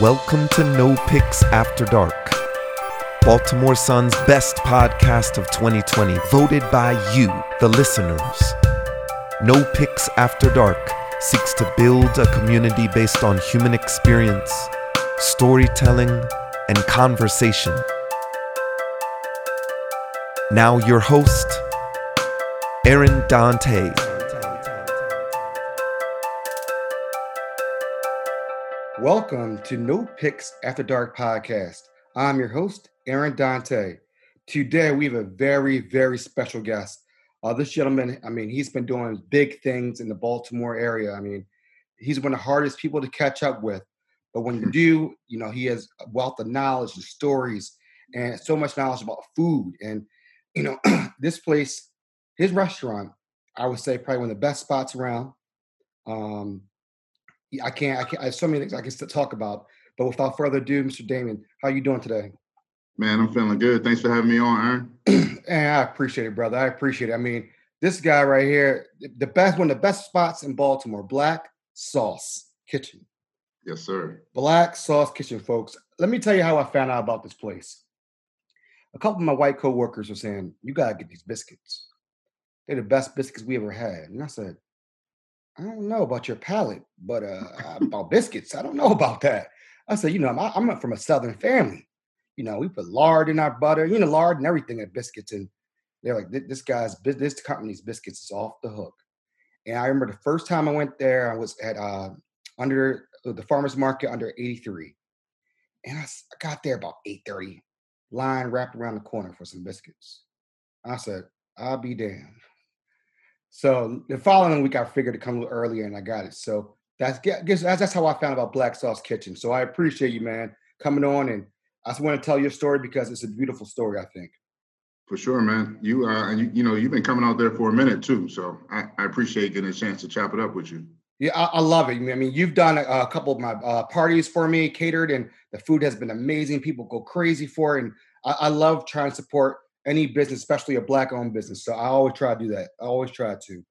Welcome to No Picks After Dark, Baltimore Sun's best podcast of 2020, voted by you, the listeners. No Picks After Dark seeks to build a community based on human experience, storytelling, and conversation. Now, your host, Aaron Dante. Welcome to No Picks After Dark podcast. I'm your host, Aaron Dante. Today, we have a very, very special guest. Uh, this gentleman, I mean, he's been doing big things in the Baltimore area. I mean, he's one of the hardest people to catch up with. But when you do, you know, he has a wealth of knowledge and stories and so much knowledge about food. And, you know, this place, his restaurant, I would say probably one of the best spots around. Um, I can't, I can't, I have so many things I can still talk about. But without further ado, Mr. Damian, how you doing today? Man, I'm feeling good. Thanks for having me on, Aaron. and I appreciate it, brother. I appreciate it. I mean, this guy right here, the best, one of the best spots in Baltimore, Black Sauce Kitchen. Yes, sir. Black Sauce Kitchen, folks. Let me tell you how I found out about this place. A couple of my white coworkers were saying, "You gotta get these biscuits. They're the best biscuits we ever had." And I said, I don't know about your palate, but uh, about biscuits, I don't know about that. I said, you know, I'm, I'm from a Southern family. You know, we put lard in our butter, you know, lard and everything at biscuits. And they're like, this guy's, this company's biscuits is off the hook. And I remember the first time I went there, I was at uh, under uh, the farmer's market under 83. And I, I got there about 8.30, line wrapped around the corner for some biscuits. I said, I'll be damned. So the following week, I figured to come a little earlier, and I got it. So that's guess that's, that's how I found about Black Sauce Kitchen. So I appreciate you, man, coming on, and I just want to tell your story because it's a beautiful story. I think. For sure, man. You uh, and you, you know, you've been coming out there for a minute too, so I, I appreciate getting a chance to chop it up with you. Yeah, I, I love it. I mean, you've done a, a couple of my uh, parties for me, catered, and the food has been amazing. People go crazy for it, and I, I love trying to support any business, especially a black owned business. So I always try to do that. I always try to.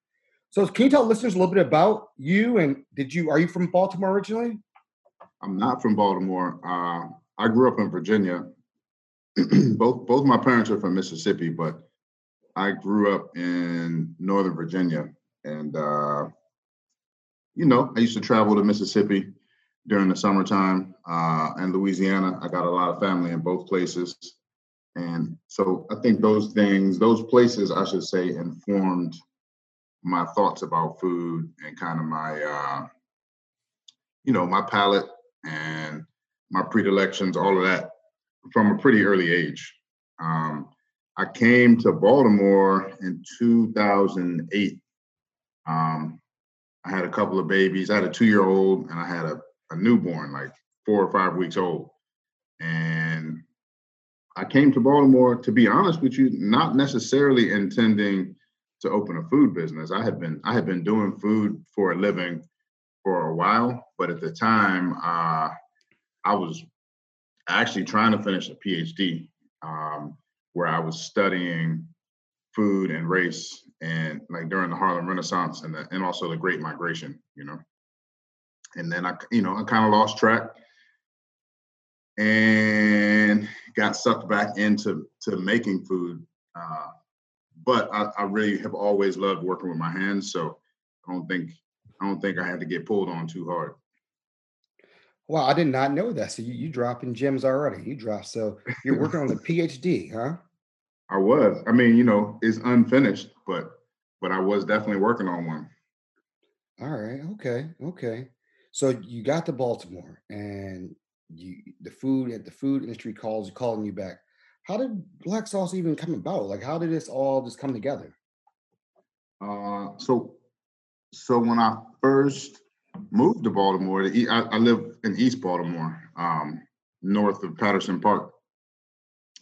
So can you tell listeners a little bit about you and did you are you from Baltimore originally? I'm not from Baltimore. Uh, I grew up in Virginia. both both my parents are from Mississippi, but I grew up in Northern Virginia, and uh, you know I used to travel to Mississippi during the summertime uh, and Louisiana. I got a lot of family in both places. And so I think those things, those places, I should say, informed my thoughts about food and kind of my, uh, you know, my palate and my predilections, all of that from a pretty early age. Um, I came to Baltimore in 2008. Um, I had a couple of babies. I had a two year old and I had a, a newborn, like four or five weeks old. And I came to Baltimore, to be honest with you, not necessarily intending to open a food business. I had been I had been doing food for a living for a while, but at the time, uh, I was actually trying to finish a PhD, um, where I was studying food and race and like during the Harlem Renaissance and the, and also the Great Migration, you know. And then I, you know, I kind of lost track and got sucked back into to making food. Uh, but I, I, really have always loved working with my hands, so I don't think I don't think I had to get pulled on too hard. Well, I did not know that. So you you dropping gems already. You dropped. So you're working on the PhD, huh? I was. I mean, you know, it's unfinished, but but I was definitely working on one. All right. Okay. Okay. So you got to Baltimore, and you the food at the food industry calls calling you back. How did Black Sauce even come about? Like, how did this all just come together? Uh, so, so when I first moved to Baltimore, I, I live in East Baltimore, um, north of Patterson Park,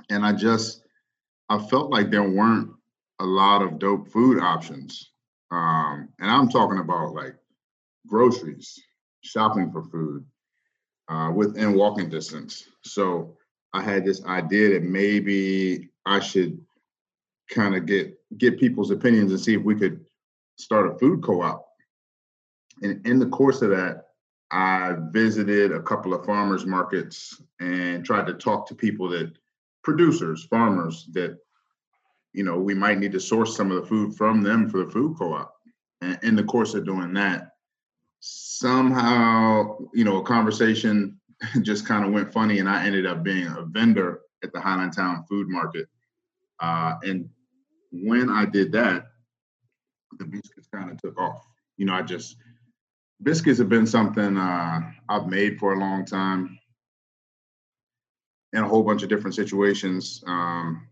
and I just I felt like there weren't a lot of dope food options, um, and I'm talking about like groceries, shopping for food, uh, within walking distance. So I had this idea that maybe I should kind of get get people's opinions and see if we could start a food co-op. And in the course of that, I visited a couple of farmers markets and tried to talk to people that producers, farmers that you know we might need to source some of the food from them for the food co-op. And in the course of doing that, somehow you know a conversation just kind of went funny, and I ended up being a vendor at the Highlandtown Food Market. Uh, and when I did that, the biscuits kind of took off. You know, I just biscuits have been something uh, I've made for a long time in a whole bunch of different situations. Um,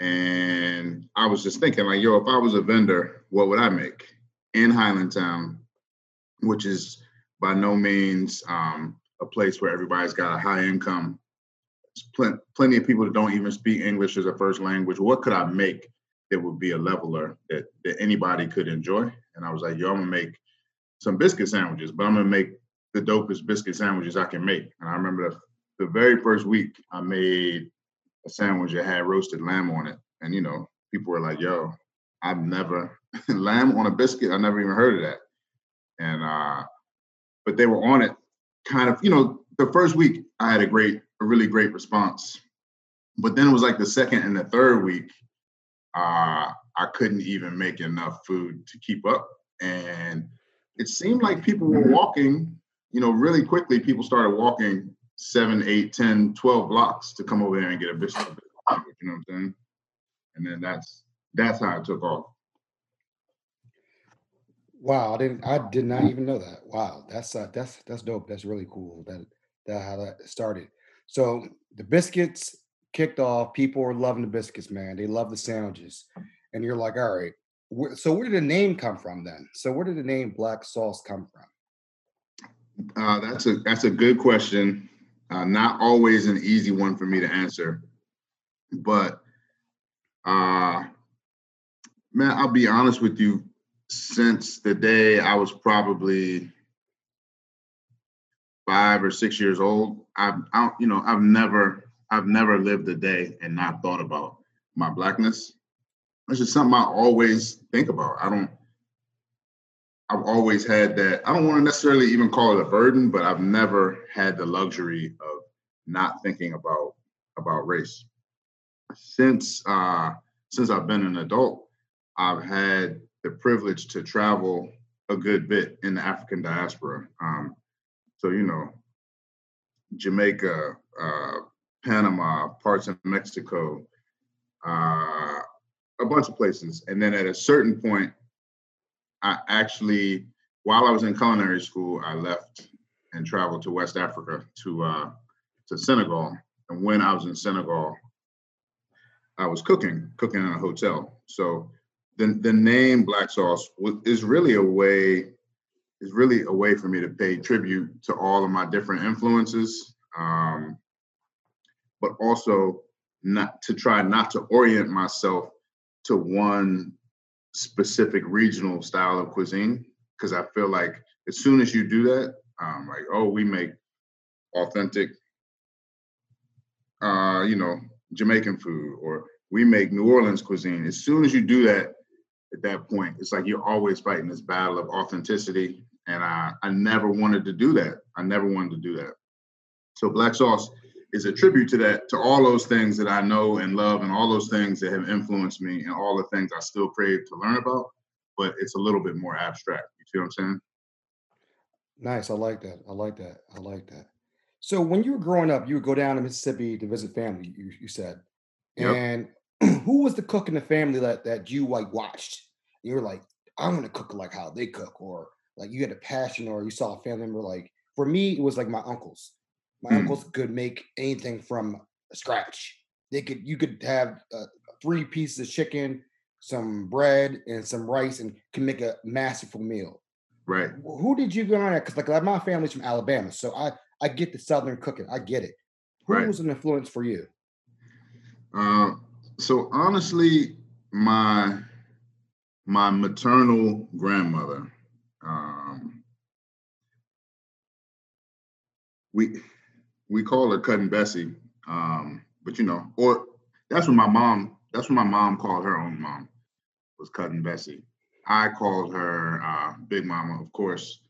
and I was just thinking, like, yo, if I was a vendor, what would I make in Highlandtown, which is by no means um, a place where everybody's got a high income. Plenty, plenty of people that don't even speak English as a first language. What could I make that would be a leveler that, that anybody could enjoy? And I was like, yo, I'm gonna make some biscuit sandwiches, but I'm gonna make the dopest biscuit sandwiches I can make. And I remember the, the very first week I made a sandwich that had roasted lamb on it. And you know, people were like, yo, I've never lamb on a biscuit, I never even heard of that. And uh, but they were on it kind of, you know, the first week I had a great, a really great response. But then it was like the second and the third week, uh, I couldn't even make enough food to keep up. And it seemed like people were walking, you know, really quickly, people started walking seven, eight, 10, 12 blocks to come over there and get a biscuit. You know what I'm saying? And then that's that's how it took off. Wow, I didn't I did not even know that. Wow, that's uh, that's that's dope. That's really cool that that how that started. So the biscuits kicked off. People were loving the biscuits, man. They love the sandwiches, and you're like, all right, so where did the name come from then? So where did the name Black Sauce come from? Uh, that's a that's a good question. Uh, not always an easy one for me to answer, but uh, man, I'll be honest with you. Since the day I was probably five or six years old, I've I, you know I've never I've never lived a day and not thought about my blackness it's just something I always think about. I don't. I've always had that. I don't want to necessarily even call it a burden, but I've never had the luxury of not thinking about about race. Since uh, since I've been an adult, I've had the privilege to travel a good bit in the African diaspora. Um, so you know, Jamaica, uh, Panama, parts of Mexico, uh, a bunch of places. And then at a certain point, I actually, while I was in culinary school, I left and traveled to West Africa to uh, to Senegal. And when I was in Senegal, I was cooking, cooking in a hotel. So the the name Black Sauce is really a way is really a way for me to pay tribute to all of my different influences, um, but also not to try not to orient myself to one specific regional style of cuisine because I feel like as soon as you do that, um, like oh, we make authentic, uh, you know, Jamaican food, or we make New Orleans cuisine. As soon as you do that, at that point, it's like you're always fighting this battle of authenticity, and I I never wanted to do that. I never wanted to do that. So black sauce is a tribute to that, to all those things that I know and love, and all those things that have influenced me, and all the things I still crave to learn about. But it's a little bit more abstract. You see what I'm saying? Nice. I like that. I like that. I like that. So when you were growing up, you would go down to Mississippi to visit family. You, you said, yep. and who was the cook in the family that that you like watched? You were like, I'm gonna cook like how they cook, or like you had a passion, or you saw a family member. Like for me, it was like my uncles. My mm. uncles could make anything from scratch. They could you could have uh, three pieces of chicken, some bread, and some rice, and can make a masterful meal. Right. Who did you go on at? Because like, like my family's from Alabama, so I I get the Southern cooking. I get it. Who right. was an influence for you? Uh, so honestly, my my maternal grandmother. Um, we we call her Cousin Bessie. Um, but you know, or that's what my mom. That's what my mom called her own mom was Cousin Bessie. I called her uh, Big Mama, of course.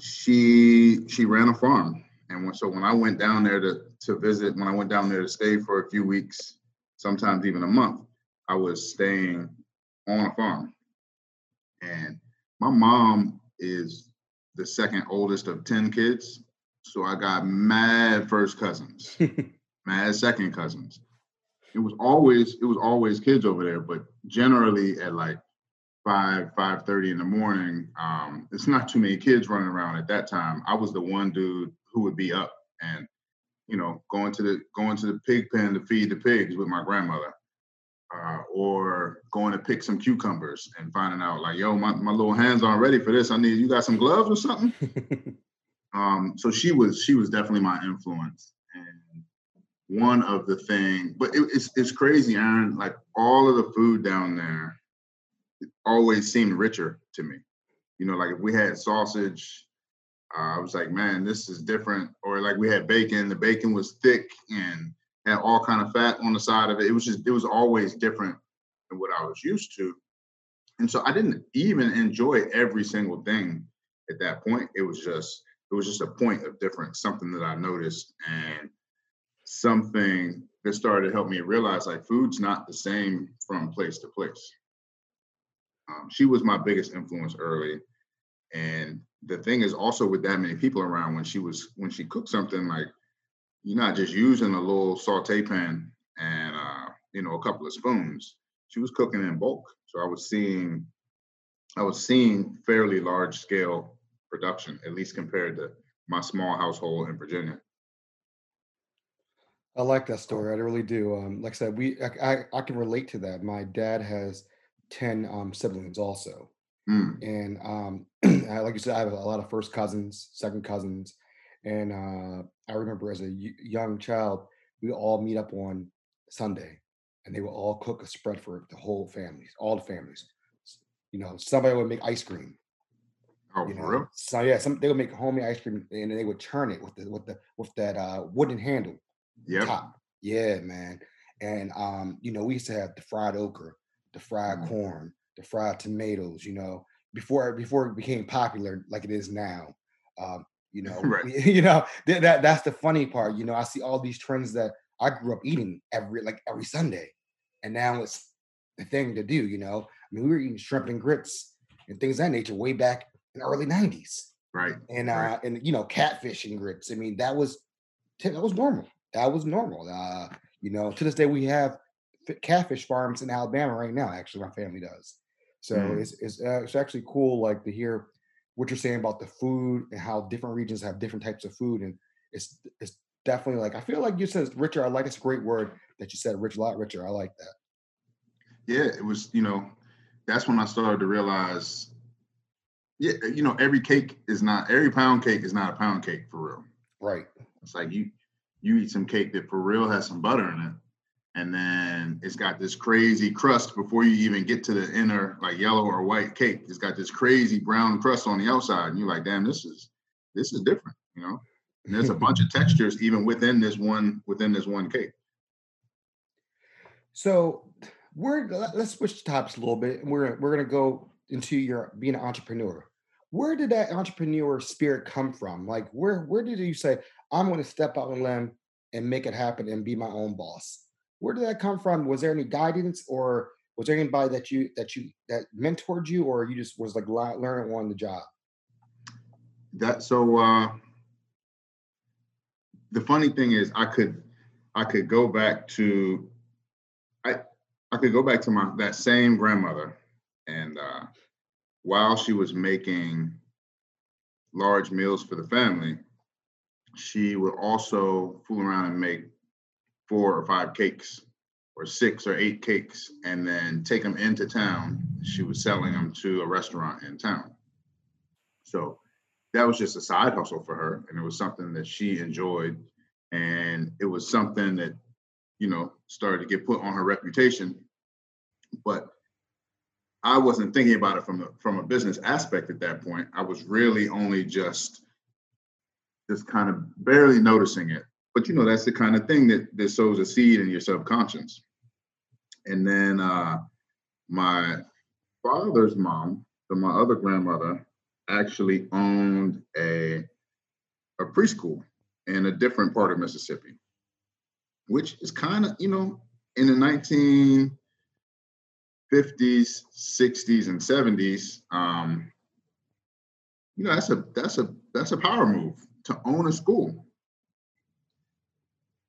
she she ran a farm, and when, so when I went down there to to visit, when I went down there to stay for a few weeks, sometimes even a month, I was staying on a farm, and my mom is the second oldest of ten kids, so I got mad first cousins, mad second cousins. It was always it was always kids over there, but generally at like five five thirty in the morning, um, it's not too many kids running around at that time. I was the one dude who would be up and you know going to the going to the pig pen to feed the pigs with my grandmother. Uh, or going to pick some cucumbers and finding out like, yo, my, my little hands aren't ready for this. I need you got some gloves or something. um, so she was she was definitely my influence. And one of the thing, but it, it's it's crazy, Aaron. Like all of the food down there always seemed richer to me. You know, like if we had sausage, uh, I was like, man, this is different. Or like we had bacon, the bacon was thick and had all kind of fat on the side of it. It was just, it was always different than what I was used to. And so I didn't even enjoy every single thing at that point. It was just, it was just a point of difference, something that I noticed and something that started to help me realize like food's not the same from place to place. Um, she was my biggest influence early. And the thing is also with that many people around when she was when she cooked something like you're not just using a little saute pan and uh, you know a couple of spoons. She was cooking in bulk. So I was seeing I was seeing fairly large scale production, at least compared to my small household in Virginia. I like that story. I really do. Um, like I said, we I, I, I can relate to that. My dad has 10 um, siblings also. Mm. And um, like you said, I have a lot of first cousins, second cousins. And uh, I remember as a young child, we all meet up on Sunday and they would all cook a spread for the whole families, all the families. You know, somebody would make ice cream. Oh, you know? for real? So yeah, some they would make homemade ice cream and they would churn it with the with the with that uh, wooden handle top. Yeah, man. And um, you know, we used to have the fried okra, the fried Mhm. corn, the fried tomatoes, you know, before before it became popular like it is now. Um, you know, Right. you know, that, that that's the funny part. You know, I see all these trends that I grew up eating every like every Sunday. And now it's the thing to do, you know. I mean, we were eating shrimp and grits and things of that nature way back in the early 90s. Right. And Right. uh and you know, catfish and grits. I mean, that was that was normal. That was normal. Uh, you know, to this day we have catfish farms in Alabama right now. Actually, my family does. So Mm. it's it's, uh, it's actually cool, like to hear what you're saying about the food and how different regions have different types of food, and it's it's definitely like I feel like you said richer. I like it's a great word that you said, rich, a lot richer. I like that. Yeah, it was, you know, that's when I started to realize, yeah, you know, every cake is not every pound cake is not a pound cake for real. Right. It's like you you eat some cake that for real has some butter in it, and then it's got this crazy crust before you even get to the inner like yellow or white cake. It's got this crazy brown crust on the outside, and you're like, damn, this is this is different, you know. And there's a bunch of textures even within this one within this one cake. So we're let- let's switch topics a little bit, and we're we're gonna go into your being an entrepreneur. Where did that entrepreneur spirit come from? Like, where where did you say I'm going to step out on a limb and make it happen and be my own boss? Where did that come from? Was there any guidance, or was there anybody that you that you that mentored you, or you just was like li- learning on the job? that so uh the funny thing is i could i could go back to i i could go back to my that same grandmother and uh while she was making large meals for the family she would also fool around and make four or five cakes or six or eight cakes and then take them into town. She was selling them to a restaurant in town. So that was just a side hustle for her and it was something that she enjoyed and it was something that you know started to get put on her reputation. But i wasn't thinking about it from a from a business aspect at that point. I was really only just just kind of barely noticing it but you know that's the kind of thing that that sows a seed in your subconscious and then uh my father's mom so my other grandmother actually owned a a preschool in a different part of Mississippi, which is kind of, you know, in the 1950s, 60s, and 70s, um, you know, that's a that's a that's a power move to own a school.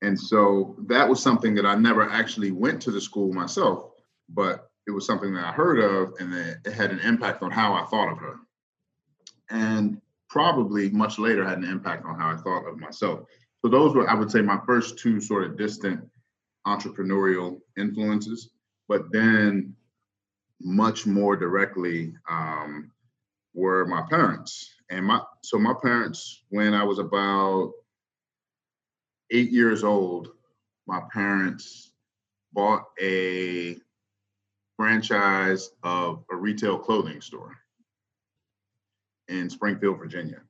And so that was something that I never actually went to the school myself, but it was something that I heard of and that it had an impact on how I thought of her. And probably much later had an impact on how I thought of myself. So those were, I would say, my first two sort of distant entrepreneurial influences. But then much more directly um, were my parents. And my so my parents, when I was about eight years old, my parents bought a franchise of a retail clothing store in Springfield, Virginia,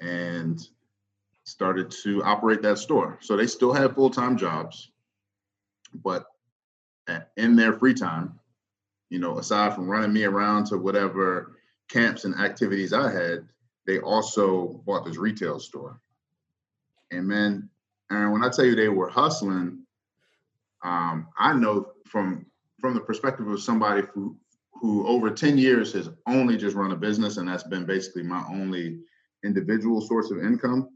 and started to operate that store. So they still had full time jobs, but in their free time, you know, aside from running me around to whatever camps and activities I had, they also bought this retail store. And man, and when I tell you they were hustling, um, I know from from the perspective of somebody who who over 10 years has only just run a business and that's been basically my only individual source of income.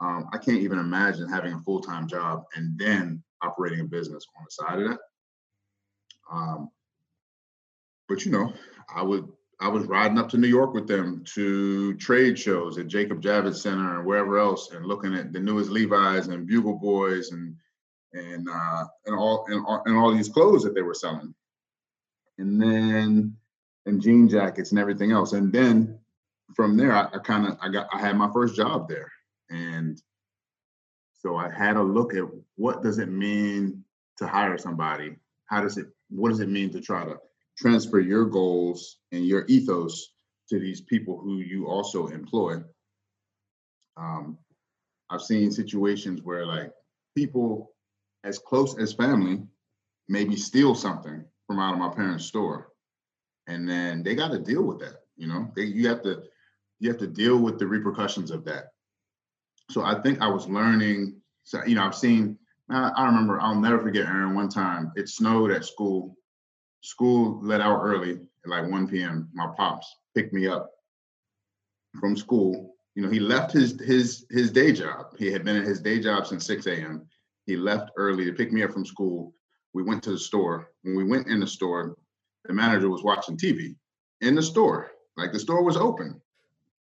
Um, I can't even imagine having a full-time job and then operating a business on the side of that. Um, but you know, I would I was riding up to New York with them to trade shows at Jacob Javits Center and wherever else, and looking at the newest Levi's and Bugle Boys and and uh, and all and, and all these clothes that they were selling, and then and jean jackets and everything else, and then from there, I, I kind of I got I had my first job there, and so I had a look at what does it mean to hire somebody? How does it? What does it mean to try to transfer your goals and your ethos to these people who you also employ. Um, I've seen situations where like people as close as family maybe steal something from out of my parents' store, and then they got to deal with that. You know, they, you have to you have to deal with the repercussions of that. So I think I was learning. So you know, I've seen. I remember. I'll never forget, Aaron. One time, it snowed at school, school let out early at like 1 p.m. My pops picked me up from school. You know, he left his his his day job. He had been at his day job since 6 a.m. He left early to pick me up from school. We went to the store. When we went in the store, the manager was watching TV in the store. Like the store was open.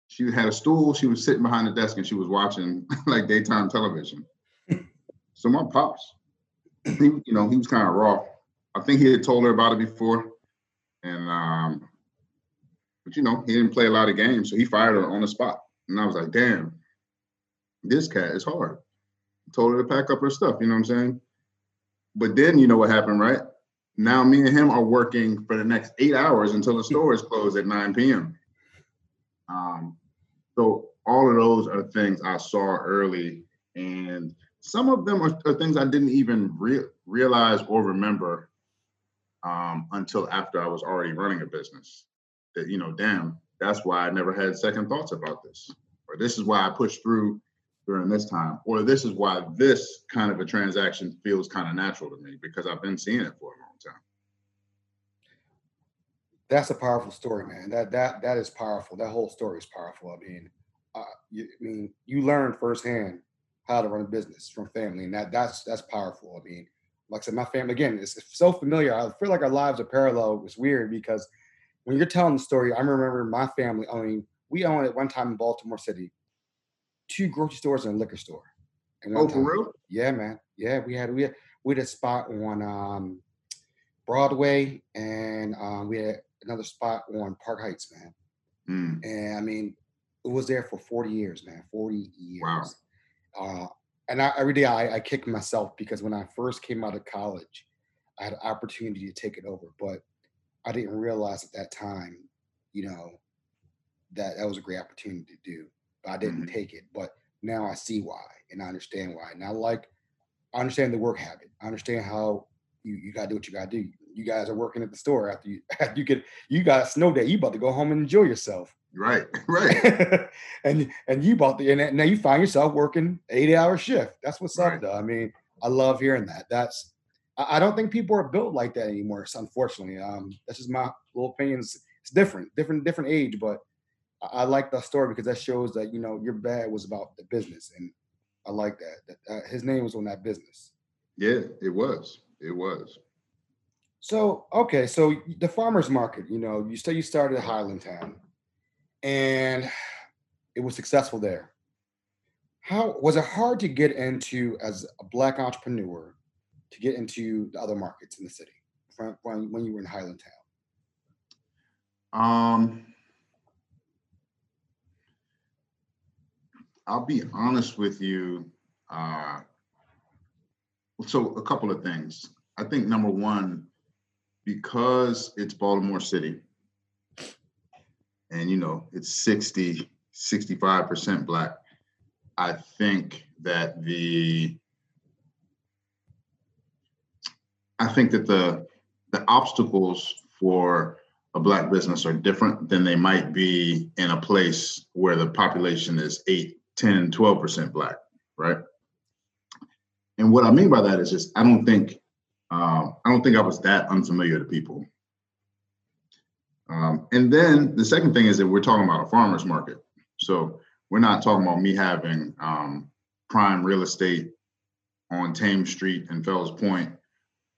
She had a stool. She was sitting behind the desk and she was watching like daytime television. so my pops, he, you know, he was kind of raw I think he had told her about it before, and um, but you know he didn't play a lot of games, so he fired her on the spot. And I was like, damn, this cat is hard. told her to pack up her stuff. You know what I'm saying? But then you know what happened, right? Now me and him are working for the next eight hours until the store is closed at 9 p.m. Um, so all of those are things I saw early, and some of them are, are things I didn't even re- realize or remember um, until after I was already running a business. That, you know, damn, that's why I never had second thoughts about this. Or this is why I pushed through during this time. Or this is why this kind of a transaction feels kind of natural to me because I've been seeing it for a long time. That's a powerful story, man. That that that is powerful. That whole story is powerful. I mean, uh, you, I mean, you learn firsthand how to run a business from family, and that that's that's powerful. I mean, like I said, my family again is so familiar. I feel like our lives are parallel. It's weird because when you're telling the story, I remember my family owning. We owned at one time in Baltimore City, two grocery stores and a liquor store. Oh, for real? Yeah, man. Yeah, we had we had we had a spot on um, Broadway, and um, we had another spot on Park Heights, man. Mm. And I mean, it was there for 40 years, man. 40 years. Wow. Uh, and I, every day I, I kick myself because when I first came out of college, I had an opportunity to take it over, but I didn't realize at that time, you know, that that was a great opportunity to do. But I didn't mm-hmm. take it. But now I see why and I understand why. And I like, I understand the work habit. I understand how you, you gotta do what you gotta do. You guys are working at the store after you after you get you got a snow day. You about to go home and enjoy yourself. Right, right. and and you bought the and now you find yourself working 80 hour shift. That's what's up, Right. though. I mean, I love hearing that. That's I don't think people are built like that anymore. So unfortunately, um, that's just my little opinions. It's different, different, different age, but I, I like the story because that shows that you know your dad was about the business, and I like that. that uh, his name was on that business. Yeah, it was. It was. So okay, so the farmers market, you know, you say you started at Highland Town, and it was successful there. How was it hard to get into as a black entrepreneur to get into the other markets in the city from, from when you were in Highland Town? Um, I'll be honest with you. Uh, so a couple of things. I think number one, because it's Baltimore City, and you know it's 60, 65% black. I think that the I think that the the obstacles for a black business are different than they might be in a place where the population is 8 10 12% black right and what i mean by that is just i don't think um, i don't think i was that unfamiliar to people um, and then the second thing is that we're talking about a farmers market so we're not talking about me having um, prime real estate on thames street and fells point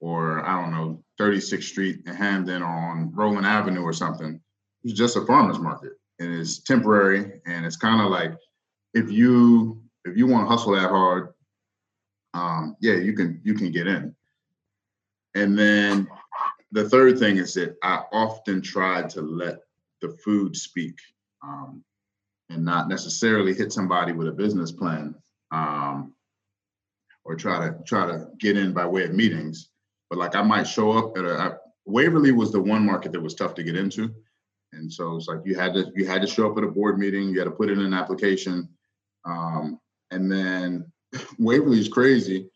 or I don't know, 36th Street in Hampden on Roland Avenue or something. It's just a farmer's market and it's temporary and it's kind of like if you if you want to hustle that hard, um, yeah, you can you can get in. And then the third thing is that I often try to let the food speak um, and not necessarily hit somebody with a business plan um, or try to try to get in by way of meetings but like I might show up at a I, Waverly was the one market that was tough to get into, and so it's like you had to you had to show up at a board meeting, you had to put in an application, um, and then Waverly is crazy.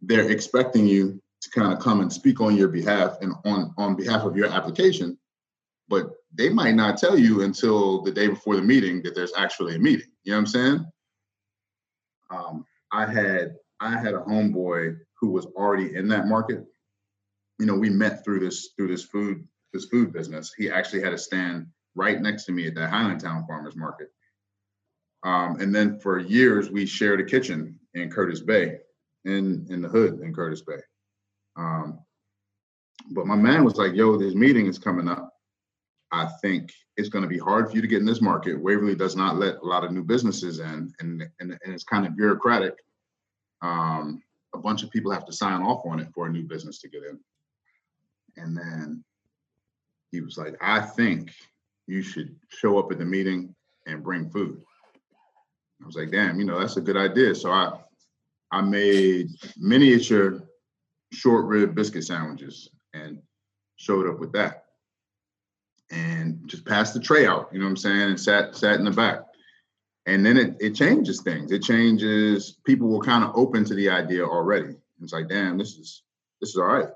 They're expecting you to kind of come and speak on your behalf and on on behalf of your application, but they might not tell you until the day before the meeting that there's actually a meeting. You know what I'm saying? Um, I had I had a homeboy who was already in that market you know, we met through this through this food this food business. He actually had a stand right next to me at the Highland Town Farmers Market. Um, and then for years we shared a kitchen in Curtis Bay, in in the hood in Curtis Bay. Um, but my man was like, "Yo, this meeting is coming up. I think it's going to be hard for you to get in this market. Waverly does not let a lot of new businesses in, and and, and it's kind of bureaucratic. Um, a bunch of people have to sign off on it for a new business to get in." And then he was like, I think you should show up at the meeting and bring food. I was like, damn, you know, that's a good idea. So I I made miniature short rib biscuit sandwiches and showed up with that. And just passed the tray out, you know what I'm saying, and sat sat in the back. And then it it changes things. It changes, people were kind of open to the idea already. It's like, damn, this is this is all right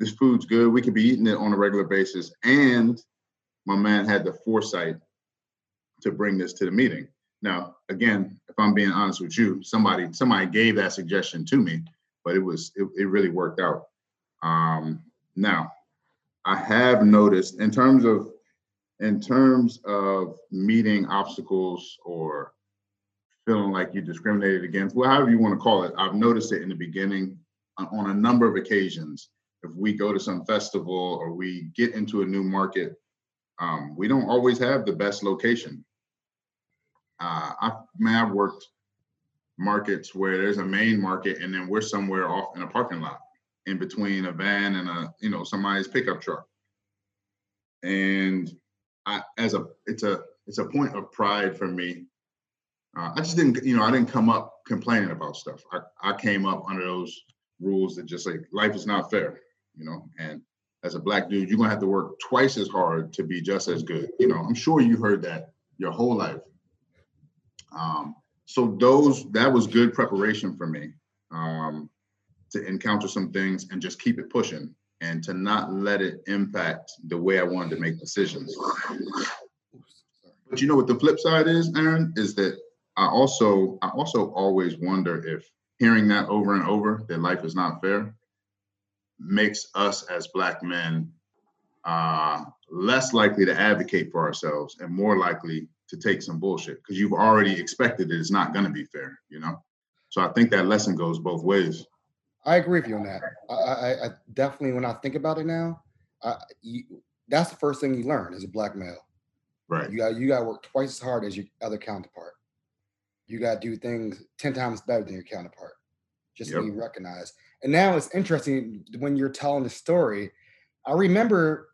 this food's good. We could be eating it on a regular basis. And my man had the foresight to bring this to the meeting. Now, again, if I'm being honest with you, somebody somebody gave that suggestion to me, but it was it, it really worked out. Um, now, I have noticed in terms of in terms of meeting obstacles or feeling like you discriminated against, well, however you want to call it, I've noticed it in the beginning on, on a number of occasions if we go to some festival or we get into a new market, um, we don't always have the best location. Uh, I man, I've worked markets where there's a main market and then we're somewhere off in a parking lot in between a van and a you know somebody's pickup truck. And I as a it's a it's a point of pride for me. Uh, I just didn't you know I didn't come up complaining about stuff. I, I came up under those rules that just like life is not fair you know, and as a black dude, you're gonna have to work twice as hard to be just as good. You know, I'm sure you heard that your whole life. Um, so those that was good preparation for me um, to encounter some things and just keep it pushing and to not let it impact the way I wanted to make decisions. But you know what the flip side is, Aaron, is that I also I also always wonder if hearing that over and over that life is not fair makes us as black men uh, less likely to advocate for ourselves and more likely to take some bullshit because you've already expected that it's not going to be fair, you know. So I think that lesson goes both ways. I agree with you on that. I, I, I definitely, when I think about it now, I, you, that's the first thing you learn as a black male. Right. You got you got to work twice as hard as your other counterpart. You got to do things ten times better than your counterpart, just yep. to be recognized. And now it's interesting when you're telling the story. I remember.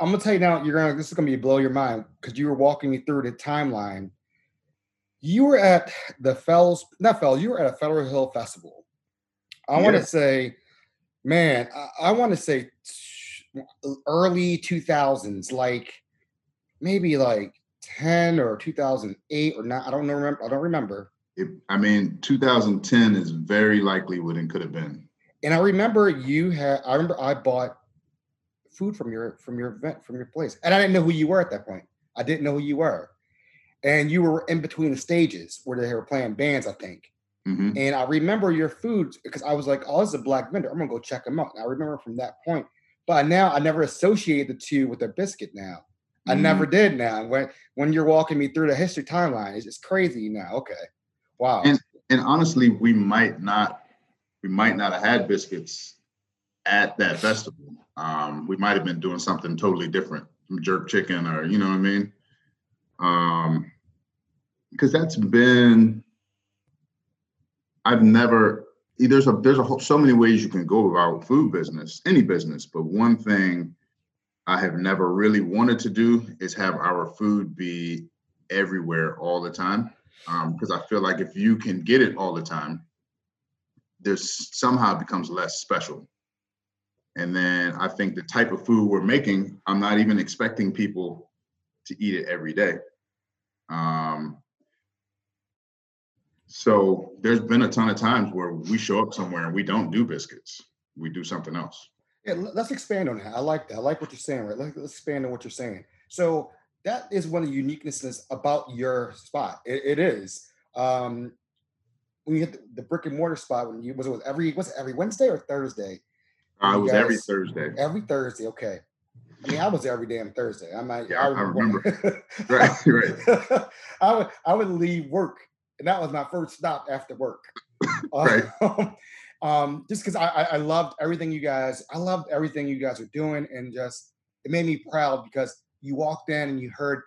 I'm gonna tell you now. You're gonna. This is gonna be blow your mind because you were walking me through the timeline. You were at the Fells, not Fells. You were at a Federal Hill Festival. I yeah. want to say, man, I, I want to say early 2000s, like maybe like 10 or 2008 or not. I don't know. Remember, I don't remember. It, I mean, 2010 is very likely what it could have been. And I remember you had. I remember I bought food from your from your event from your place, and I didn't know who you were at that point. I didn't know who you were, and you were in between the stages where they were playing bands, I think. Mm-hmm. And I remember your food because I was like, "Oh, this is a black vendor. I'm gonna go check them out." And I remember from that point, but now I never associated the two with a biscuit. Now I mm-hmm. never did. Now when when you're walking me through the history timeline, it's just crazy. Now, okay, wow. And and honestly, we might not we might not have had biscuits at that festival. Um, we might have been doing something totally different, jerk chicken, or you know what I mean. Um, because that's been I've never there's a there's a whole, so many ways you can go about food business, any business, but one thing I have never really wanted to do is have our food be everywhere all the time. Because um, I feel like if you can get it all the time, there's somehow becomes less special. And then I think the type of food we're making, I'm not even expecting people to eat it every day. Um, so there's been a ton of times where we show up somewhere and we don't do biscuits. We do something else. Yeah, let's expand on that. I like that. I like what you're saying, right? Let's, let's expand on what you're saying. So that is one of the uniquenesses about your spot. it, it is. Um, when you hit the, the, brick and mortar spot, when you was it was every was it every Wednesday or Thursday? Uh, it was guys, every Thursday. Every Thursday, okay. I mean, I was every damn Thursday. I'm not. Yeah, I, I remember. right, right. I would I would leave work and that was my first stop after work. right. Um, um, just because I, I loved everything you guys, I loved everything you guys are doing, and just it made me proud because you walked in and you heard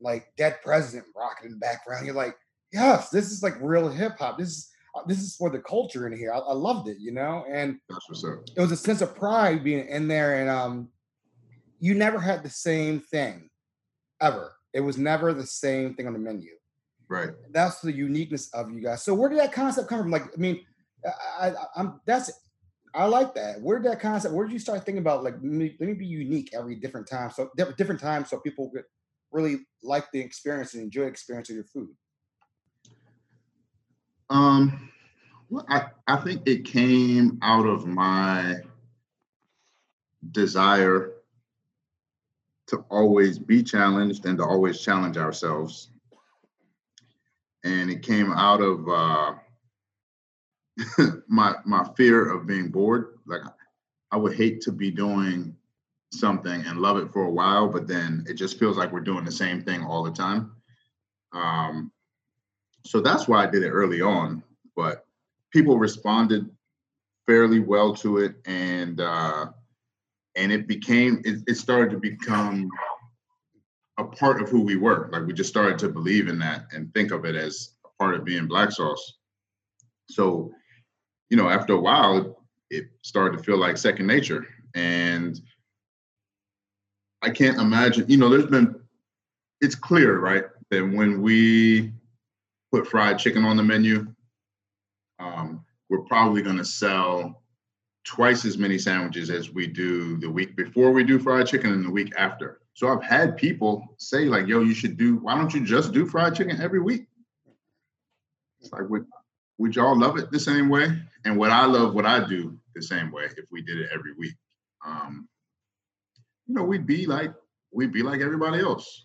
like Dead President rocking in the background. You're like, yes, this is like real hip hop. This is this is for the culture in here. I, I loved it, you know, and. It was a sense of pride being in there, and um, you never had the same thing ever. It was never the same thing on the menu. Right. That's the uniqueness of you guys. So where did that concept come from? Like, I mean, I, I am that's I like that. Where did that concept? Where did you start thinking about like let me, let me be unique every different time? So different times, so people could really like the experience and enjoy the experience of your food. Um, well, I I think it came out of my desire to always be challenged and to always challenge ourselves and it came out of uh, my my fear of being bored. Like I would hate to be doing something and love it for a while, but then it just feels like we're doing the same thing all the time. Um, so that's why I did it early on. But people responded fairly well to it, and uh, and it became it, it started to become a part of who we were. Like we just started to believe in that and think of it as a part of being black sauce. So, you know, after a while, it started to feel like second nature. And I can't imagine, you know, there's been, it's clear, right, that when we put fried chicken on the menu, um, we're probably going to sell twice as many sandwiches as we do the week before we do fried chicken and the week after. So I've had people say like, "Yo, you should do. Why don't you just do fried chicken every week?" It's like, would would y'all love it the same way? And would I love what I do the same way if we did it every week? Um, you know, we'd be like we'd be like everybody else.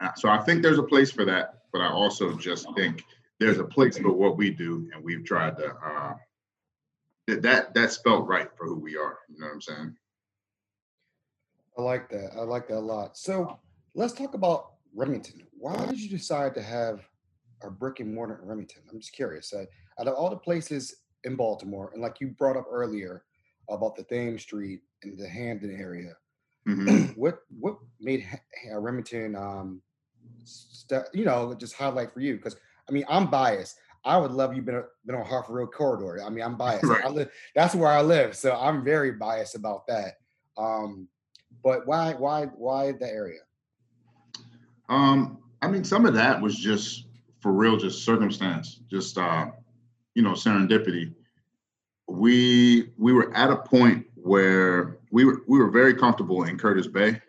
Uh, so I think there's a place for that, but I also just think there's a place for what we do, and we've tried to. Uh, that that felt right for who we are. You know what I'm saying? I like that. I like that a lot. So let's talk about Remington. Why did you decide to have a brick and mortar in Remington? I'm just curious. Uh, out of all the places in Baltimore, and like you brought up earlier about the Thames Street and the Hampden area, mm-hmm. what what made Remington, um, st- you know, just highlight for you? Because I mean, I'm biased. I would love you been been on Harford Road corridor. I mean, I'm biased. Right. I live, that's where I live, so I'm very biased about that. Um, but why why why the area? Um, I mean, some of that was just for real, just circumstance, just uh, you know, serendipity. We we were at a point where we were we were very comfortable in Curtis Bay.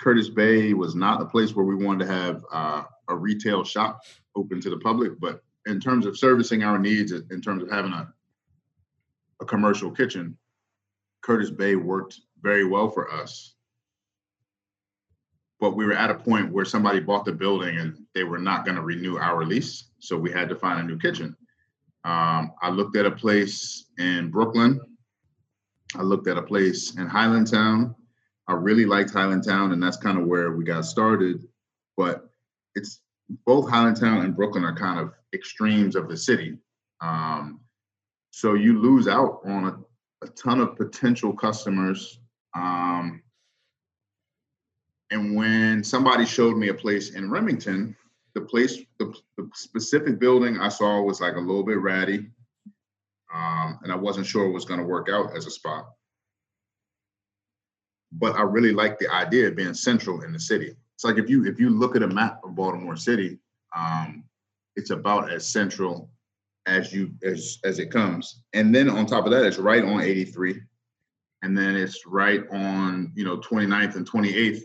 Curtis Bay was not a place where we wanted to have uh, a retail shop open to the public, but in terms of servicing our needs, in terms of having a a commercial kitchen, Curtis Bay worked very well for us. But we were at a point where somebody bought the building and they were not going to renew our lease, so we had to find a new kitchen. Um, I looked at a place in Brooklyn. I looked at a place in Highlandtown. I really liked Highlandtown, and that's kind of where we got started. But it's both Highlandtown and Brooklyn are kind of extremes of the city. Um, so you lose out on a, a ton of potential customers. Um, and when somebody showed me a place in Remington, the place, the, the specific building I saw was like a little bit ratty. Um, and I wasn't sure it was going to work out as a spot. But I really like the idea of being central in the city. It's like if you if you look at a map of Baltimore City, um, it's about as central as you as as it comes. And then on top of that, it's right on 83. And then it's right on, you know, 29th and 28th,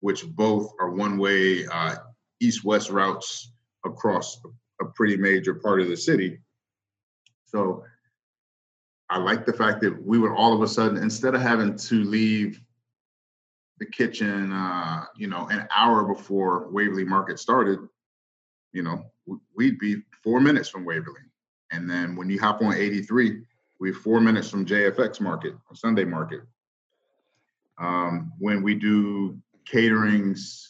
which both are one-way uh, east-west routes across a pretty major part of the city. So I like the fact that we would all of a sudden, instead of having to leave the kitchen, uh, you know, an hour before Waverly Market started, you know, we'd be four minutes from Waverly. And then when you hop on 83, we're four minutes from JFX Market, Sunday Market. Um, when we do caterings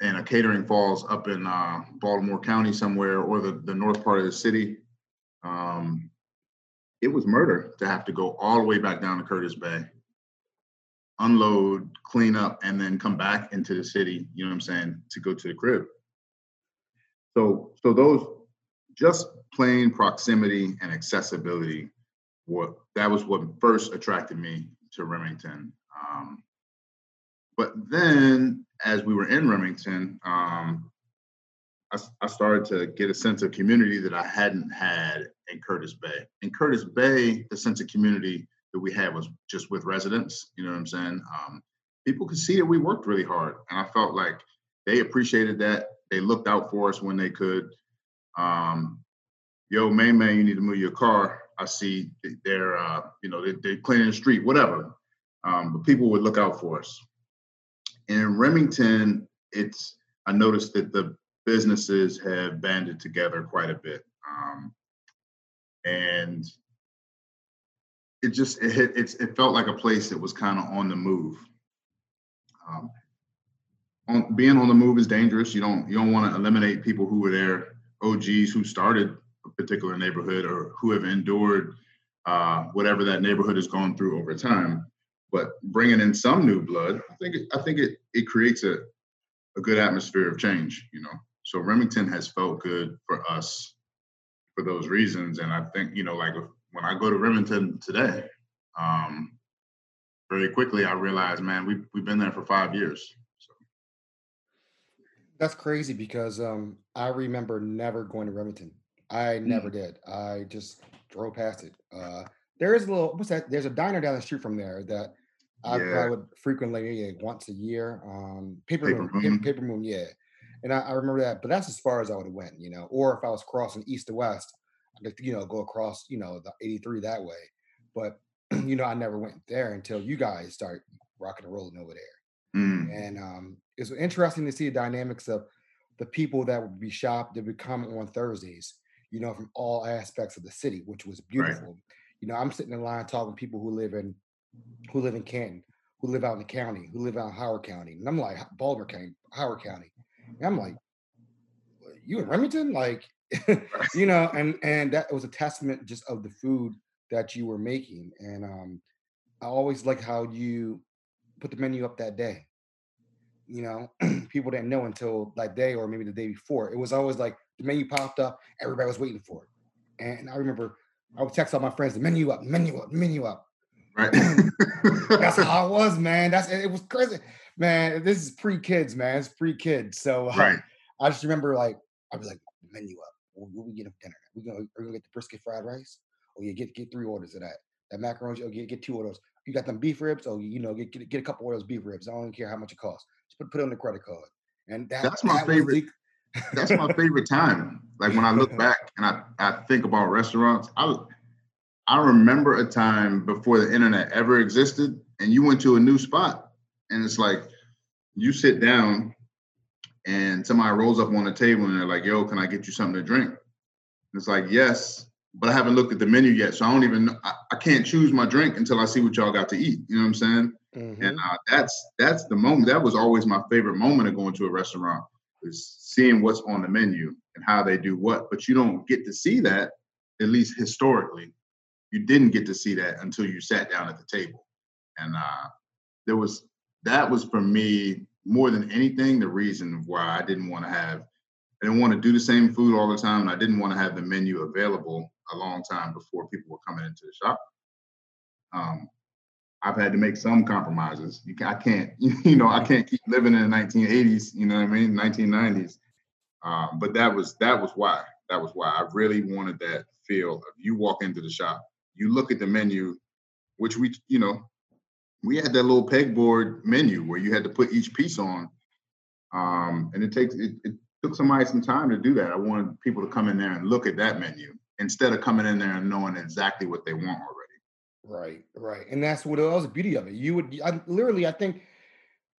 and a catering falls up in uh, Baltimore County somewhere or the, the north part of the city, um, it was murder to have to go all the way back down to Curtis Bay, unload, clean up, and then come back into the city, you know what I'm saying, to go to the crib. So, so those just plain proximity and accessibility, what that was what first attracted me to Remington. Um, but then, as we were in Remington, um, I, I, started to get a sense of community that I hadn't had in Curtis Bay. In Curtis Bay, the sense of community that we had was just with residents. You know what I'm saying? Um, people could see that we worked really hard, and I felt like they appreciated that. They looked out for us when they could. Um, Yo, main man, you need to move your car. I see they're, uh, you know, they, they're cleaning the street, whatever. Um, but people would look out for us. In Remington, it's I noticed that the businesses have banded together quite a bit, um, and it just it it's it felt like a place that was kind of on the move. Um, on, being on the move is dangerous. You don't you don't want to eliminate people who were there, OGs who started a particular neighborhood or who have endured uh, whatever that neighborhood has gone through over time. But bringing in some new blood, I think I think it it creates a a good atmosphere of change. You know, so Remington has felt good for us for those reasons, and I think you know, like when I go to Remington today, um, very quickly I realized, man, we we've been there for five years. So. That's crazy because um, I remember never going to Remington. I never mm. did. I just drove past it. Uh, there is a little what's that? There's a diner down the street from there that I, yeah. I would frequently once a year. Um, paper, paper moon, moon. Paper, moon, yeah. And I, I, remember that, but that's as far as I would have went, you know. Or if I was crossing east to west, I'd you know go across, you know, the 83 that way. But you know, I never went there until you guys start rocking and rolling over there. Mm. And um, it's interesting to see the dynamics of the people that would be shopped that would come on Thursdays, you know, from all aspects of the city, which was beautiful. Right. You know, I'm sitting in line talking to people who live in who live in Canton, who live out in the county, who live out in Howard County. And I'm like, Baltimore County, Howard County. And I'm like, you in Remington? Like, you know, and and that was a testament just of the food that you were making. And um, I always like how you put the menu up that day. You know, people didn't know until that day or maybe the day before. It was always like the menu popped up, everybody was waiting for it. And I remember I would text all my friends, the menu up, menu up, menu up. Right. That's how it was, man. That's it was crazy. Man, this is pre-kids, man. It's pre-kids. So uh, right. I just remember like I'd be like, menu up. What, we get for dinner? We gonna are gonna get the brisket fried rice? Oh yeah, get get three orders of that. That macaroni, oh get get two orders. You got them beef ribs? Oh, you know, get get, get a couple of those beef ribs. I don't care how much it costs. Just put put it on the credit card. And that, that's my that favorite. that's my favorite time. Like when I look back and I, I think about restaurants, I I remember a time before the internet ever existed, and you went to a new spot, and it's like you sit down, and somebody rolls up on the table, and they're like, "Yo, can I get you something to drink?" And it's like, "Yes," but I haven't looked at the menu yet, so I don't even. I, I can't choose my drink until I see what y'all got to eat. You know what I'm saying? Mm-hmm. And uh, that's that's the moment. That was always my favorite moment of going to a restaurant is seeing what's on the menu and how they do what. But you don't get to see that, at least historically, you didn't get to see that until you sat down at the table. And uh, there was that was for me more than anything the reason why I didn't want to have I didn't want to do the same food all the time. And I didn't want to have the menu available a long time before people were coming into the shop. Um, I've had to make some compromises. You can, I can't, you know, I can't keep living in the 1980s. You know what I mean, 1990s. Um, but that was that was why. That was why I really wanted that feel of you walk into the shop you look at the menu, which we, you know, we had that little pegboard menu where you had to put each piece on. Um, and it takes it, it took somebody some time to do that. I wanted people to come in there and look at that menu instead of coming in there and knowing exactly what they want already. Right, right, and that's what that was the beauty of it. You would I, literally, I think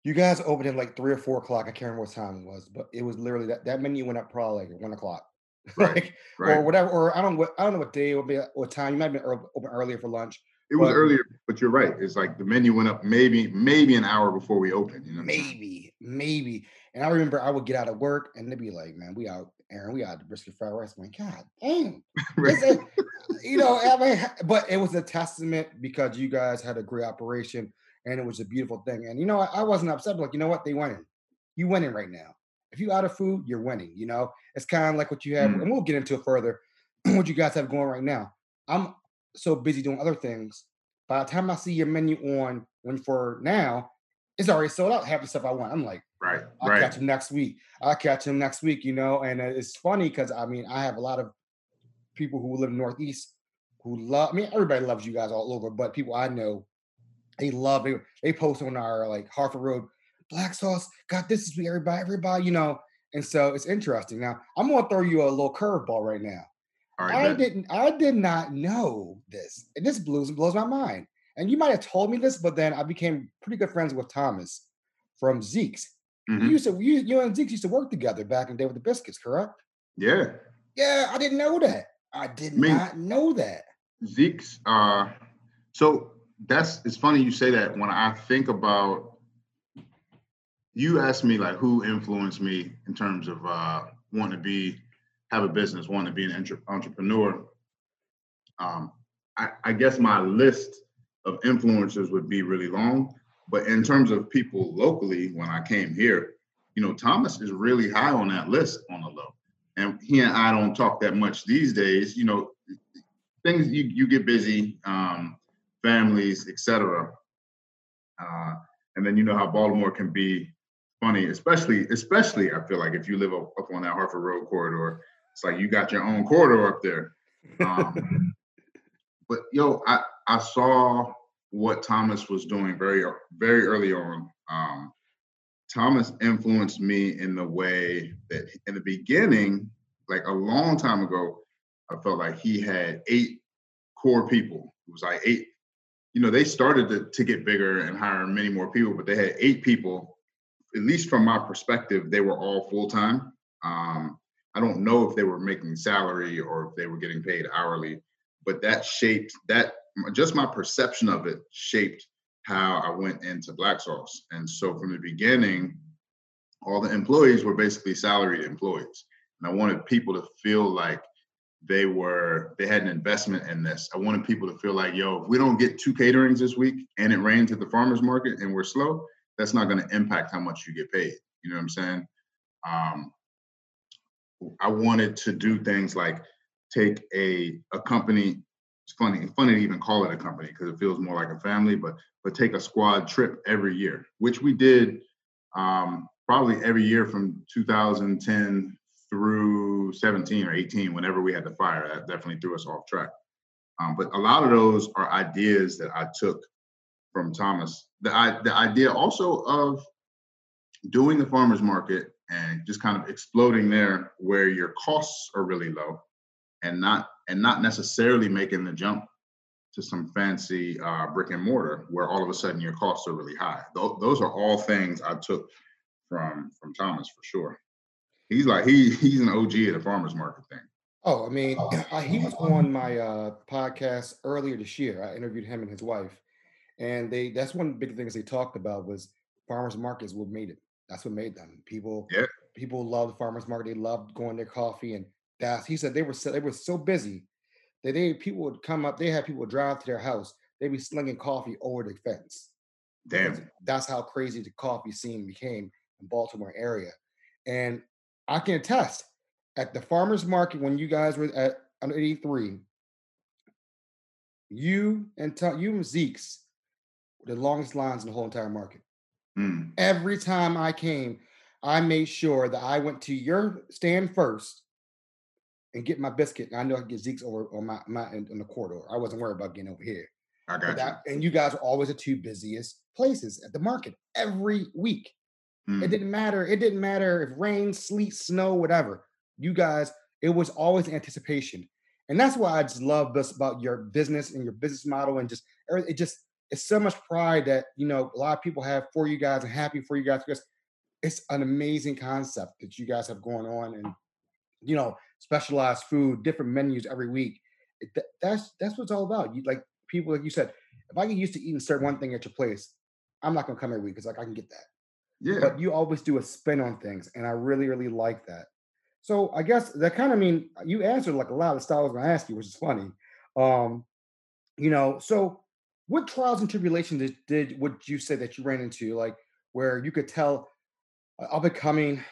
you guys opened at like three or four o'clock. I can't remember what time it was, but it was literally that that menu went up probably like one o'clock. Right, like, right. or whatever, or I don't I don't know what day it would be or time. You might have been open earlier for lunch. It was but, earlier, but you're right. It's like the menu went up maybe maybe an hour before we opened. You know, maybe maybe. And I remember I would get out of work and they'd be like, "Man, we out, Aaron. We out the brisket fried rice." I'm like, "God damn!" right. you know, I mean, but it was a testament because you guys had a great operation and it was a beautiful thing. And you know, I, I wasn't upset. Like, you know what? They winning. You winning right now if you out of food, you're winning. You know, it's kind of like what you have, mm. and we'll get into it further. what you guys have going right now. I'm so busy doing other things. By the time I see your menu on when for now, it's already sold out. Half the stuff I want. I'm like, right, I'll right. catch him next week. I'll catch him next week. You know, and uh, it's funny because I mean, I have a lot of people who live in Northeast who love. I mean, everybody loves you guys all over, but people I know, they love. They they post on our like Harford Road black sauce got this is everybody, everybody, you know. And so it's interesting. Now I'm gonna throw you a little curveball right now. I didn't I did not know this. And this blows blows my mind. And you might have told me this, but then I became pretty good friends with Thomas from Zeke's. Mm-hmm. You used to you, you and Zeke's used to work together back in the day with the biscuits, correct? Yeah. Yeah, I didn't know that. I did I mean, not know that. Zeke's uh so that's it's funny you say that when I think about you asked me like who influenced me in terms of uh, wanting to be have a business, wanting to be an entre- entrepreneur. Um, I, I, guess my list of influencers would be really long, but in terms of people locally, when I came here, you know, Thomas is really high on that list on the low, and he and I don't talk that much these days. You know, things you you get busy, um, families, etc. Uh, and then you know how Baltimore can be funny, especially especially I feel like if you live up, up on that Harford Road corridor, it's like you got your own corridor up there. Um, but yo, I I saw what Thomas was doing very very early on. Um, Thomas influenced me in the way that in the beginning, like a long time ago, I felt like he had eight core people. It was like eight you know, they started to, to get bigger and hire many more people, but they had eight people. At least from my perspective, they were all full time. Um, I don't know if they were making salary or if they were getting paid hourly, but that shaped that just my perception of it shaped how I went into Black Sauce. And so from the beginning, all the employees were basically salaried employees. And I wanted people to feel like they were they had an investment in this. I wanted people to feel like, yo, if we don't get two caterings this week and it rains at the farmers market and we're slow, that's not going to impact how much you get paid. You know what I'm saying? Um, I wanted to do things like take a a company. It's funny, it's funny to even call it a company because it feels more like a family, but but take a squad trip every year, which we did um, probably every year from 2010 through 17 or 18, whenever we had the fire, that definitely threw us off track. Um, but a lot of those are ideas that I took from Thomas. The, I, the idea also of doing the farmers market and just kind of exploding there where your costs are really low and not and not necessarily making the jump to some fancy uh, brick and mortar where all of a sudden your costs are really high. Th- those are all things I took from from Thomas for sure. He's like he he's an OG at the farmers market thing. Oh, I mean, uh, he was on my uh, podcast earlier this year. I interviewed him and his wife, and they that's one of the big things they talked about was farmers markets what made it. That's what made them. People Yeah. people loved farmers market. They loved going to coffee, and that's he said they were so, they were so busy that they people would come up. They had people drive to their house. They'd be slinging coffee over the fence. Damn. That's how crazy the coffee scene became in Baltimore area. And I can attest at the farmers market when you guys were at under 83, you and Tom, you and Zeke's were the longest lines in the whole entire market. Mm. Every time I came, I made sure that I went to your stand first and get my biscuit. And I know I get Zeke's over on my, my in, in the corridor. I wasn't worried about getting over here. I got you. that- and you guys were always the two busiest places at the market every week. It Mm. didn't matter. It didn't matter if rain, sleet, snow, whatever. You guys, it was always anticipation. And that's why I just love this about your business and your business model and just. It just it's so much pride that you know a lot of people have for you guys and happy for you guys because it's an amazing concept that you guys have going on and you know specialized food, different menus every week. It, that- that's that's what it's all about. You like people like you said. If I get used to eating certain one thing at your place, I'm not gonna come every week because like I can get that Yeah. but you always do a spin on things and i really really like that so i guess that kind of mean you answered like a lot of stuff i was going to ask you which is funny um you know so what trials and tribulations did, did would you say that you ran into like where you could tell uh, up and coming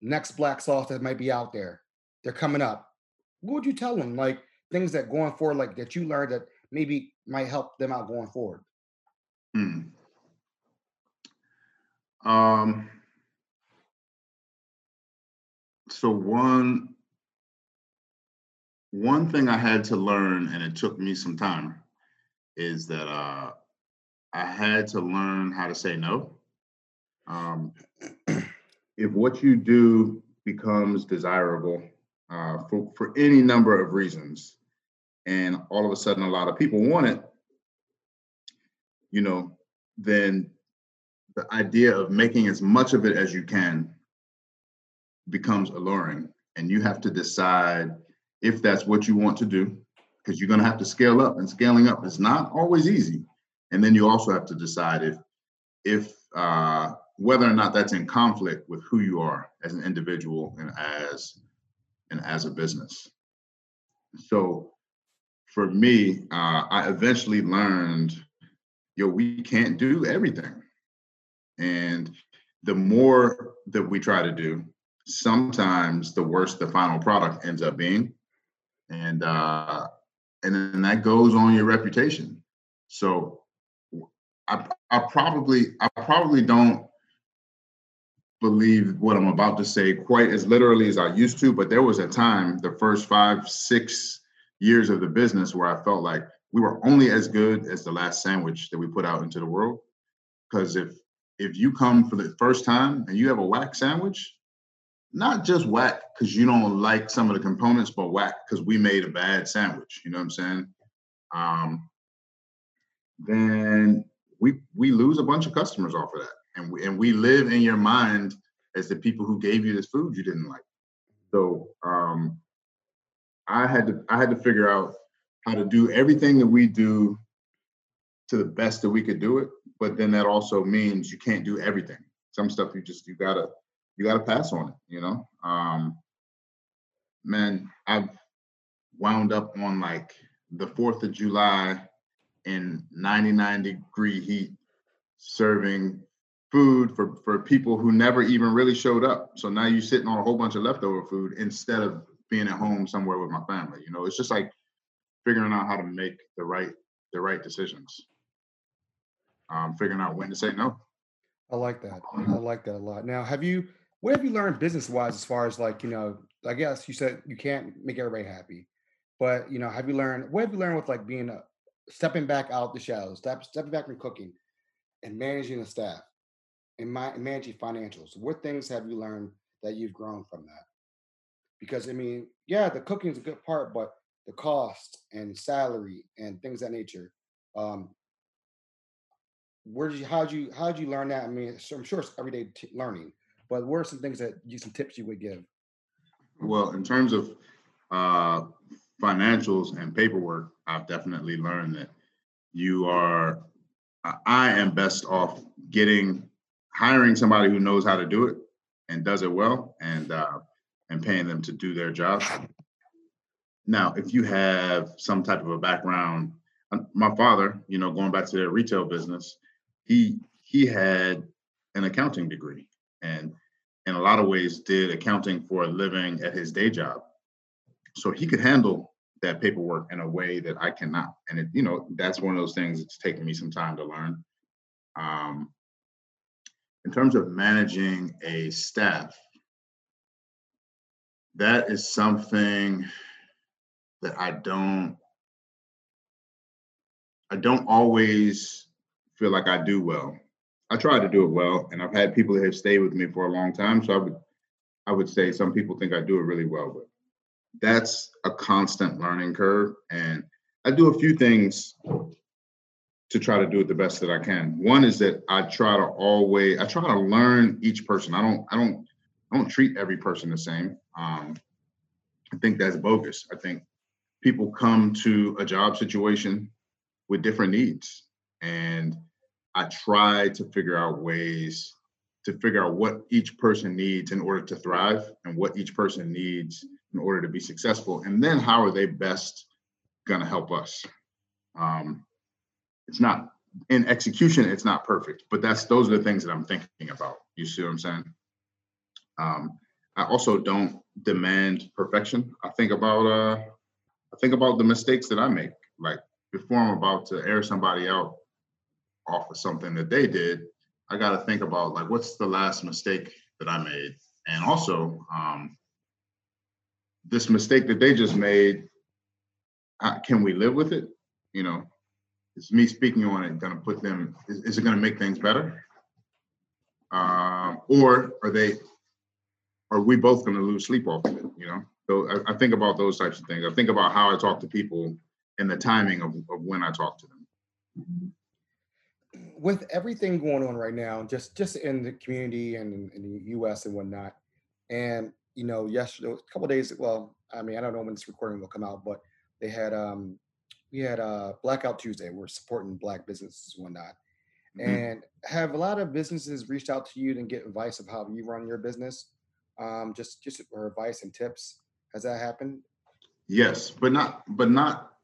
next black sauce that might be out there they're coming up? What would you tell them? Like things that going forward like that you learned that maybe might help them out going forward? Mm. Um, so one one thing I had to learn, and it took me some time, is that uh, I had to learn how to say no. Um, if what you do becomes desirable uh, for for any number of reasons, and all of a sudden a lot of people want it, you know, then the idea of making as much of it as you can becomes alluring. And you have to decide if that's what you want to do, because you're going to have to scale up, and scaling up is not always easy. And then you also have to decide if, if uh, whether or not that's in conflict with who you are as an individual and as and as a business. So, for me, uh, I eventually learned, yo, we can't do everything. And the more that we try to do, sometimes the worse the final product ends up being. And uh, and then that goes on your reputation. So I, I probably I probably don't believe what I'm about to say quite as literally as I used to, but there was a time, the first five, six years of the business where I felt like we were only as good as the last sandwich that we put out into the world. Because if if you come for the first time and you have a whack sandwich, not just whack because you don't like some of the components, but whack because we made a bad sandwich. You know what I'm saying? Um, then we we lose a bunch of customers off of that, and we, and we live in your mind as the people who gave you this food you didn't like. So um, I had to I had to figure out how to do everything that we do to the best that we could do it. But then that also means you can't do everything. Some stuff you just you gotta you gotta pass on it. You know, um, man, I've wound up on like the Fourth of July in 99 degree heat, serving food for for people who never even really showed up. So now you're sitting on a whole bunch of leftover food instead of being at home somewhere with my family. You know, it's just like figuring out how to make the right the right decisions. Um, figuring out when to say no. I like that. I like that a lot. Now, have you what have you learned business wise as far as like, you know, I guess you said you can't make everybody happy, but you know, have you learned what have you learned with like being a stepping back out the shadows, step, stepping back from cooking and managing the staff and, my, and managing financials? What things have you learned that you've grown from that? Because I mean, yeah, the cooking is a good part, but the cost and salary and things that nature. Um, where did you how did you how did you learn that? I mean, I'm sure it's everyday t- learning, but what are some things that you some tips you would give? Well, in terms of uh, financials and paperwork, I've definitely learned that you are. I am best off getting hiring somebody who knows how to do it and does it well, and uh, and paying them to do their job. Now, if you have some type of a background, uh, my father, you know, going back to their retail business, he he had an accounting degree and in a lot of ways did accounting for a living at his day job. So he could handle that paperwork in a way that I cannot. And it, you know, that's one of those things it's taken me some time to learn. Um, in terms of managing a staff, that is something that I don't I don't always feel like I do well. I try to do it well, and I've had people that have stayed with me for a long time. So I would I would say some people think I do it really well, but that's a constant learning curve. And I do a few things to try to do it the best that I can. One is that I try to always I try to learn each person. I don't I don't I don't treat every person the same. Um, I think that's bogus. I think people come to a job situation with different needs. And I try to figure out ways to figure out what each person needs in order to thrive and what each person needs in order to be successful. And then how are they best going to help us? Um, it's not in execution, it's not perfect, but that's those are the things that I'm thinking about. You see what I'm saying? Um, I also don't demand perfection. I think about uh, I think about the mistakes that I make. Like before I'm about to air somebody out off of something that they did, I got to think about like what's the last mistake that I made, and also um, this mistake that they just made. How, can we live with it? You know, is me speaking on it going to put them? Is, is it going to make things better? Um, or are they? Are we both going to lose sleep off of it? You know, so I, I think about those types of things. I think about how I talk to people and the timing of, of when I talk to them. With everything going on right now, just just in the community and in, the U.S. and whatnot, and you know, yesterday, a couple days. Well, I mean, I don't know when this recording will come out, but they had um we had uh Blackout Tuesday. We're supporting Black businesses and whatnot, mm-hmm. and have a lot of businesses reached out to you to get advice of how you run your business, um, just just or advice and tips. Has that happened? Yes, but not but not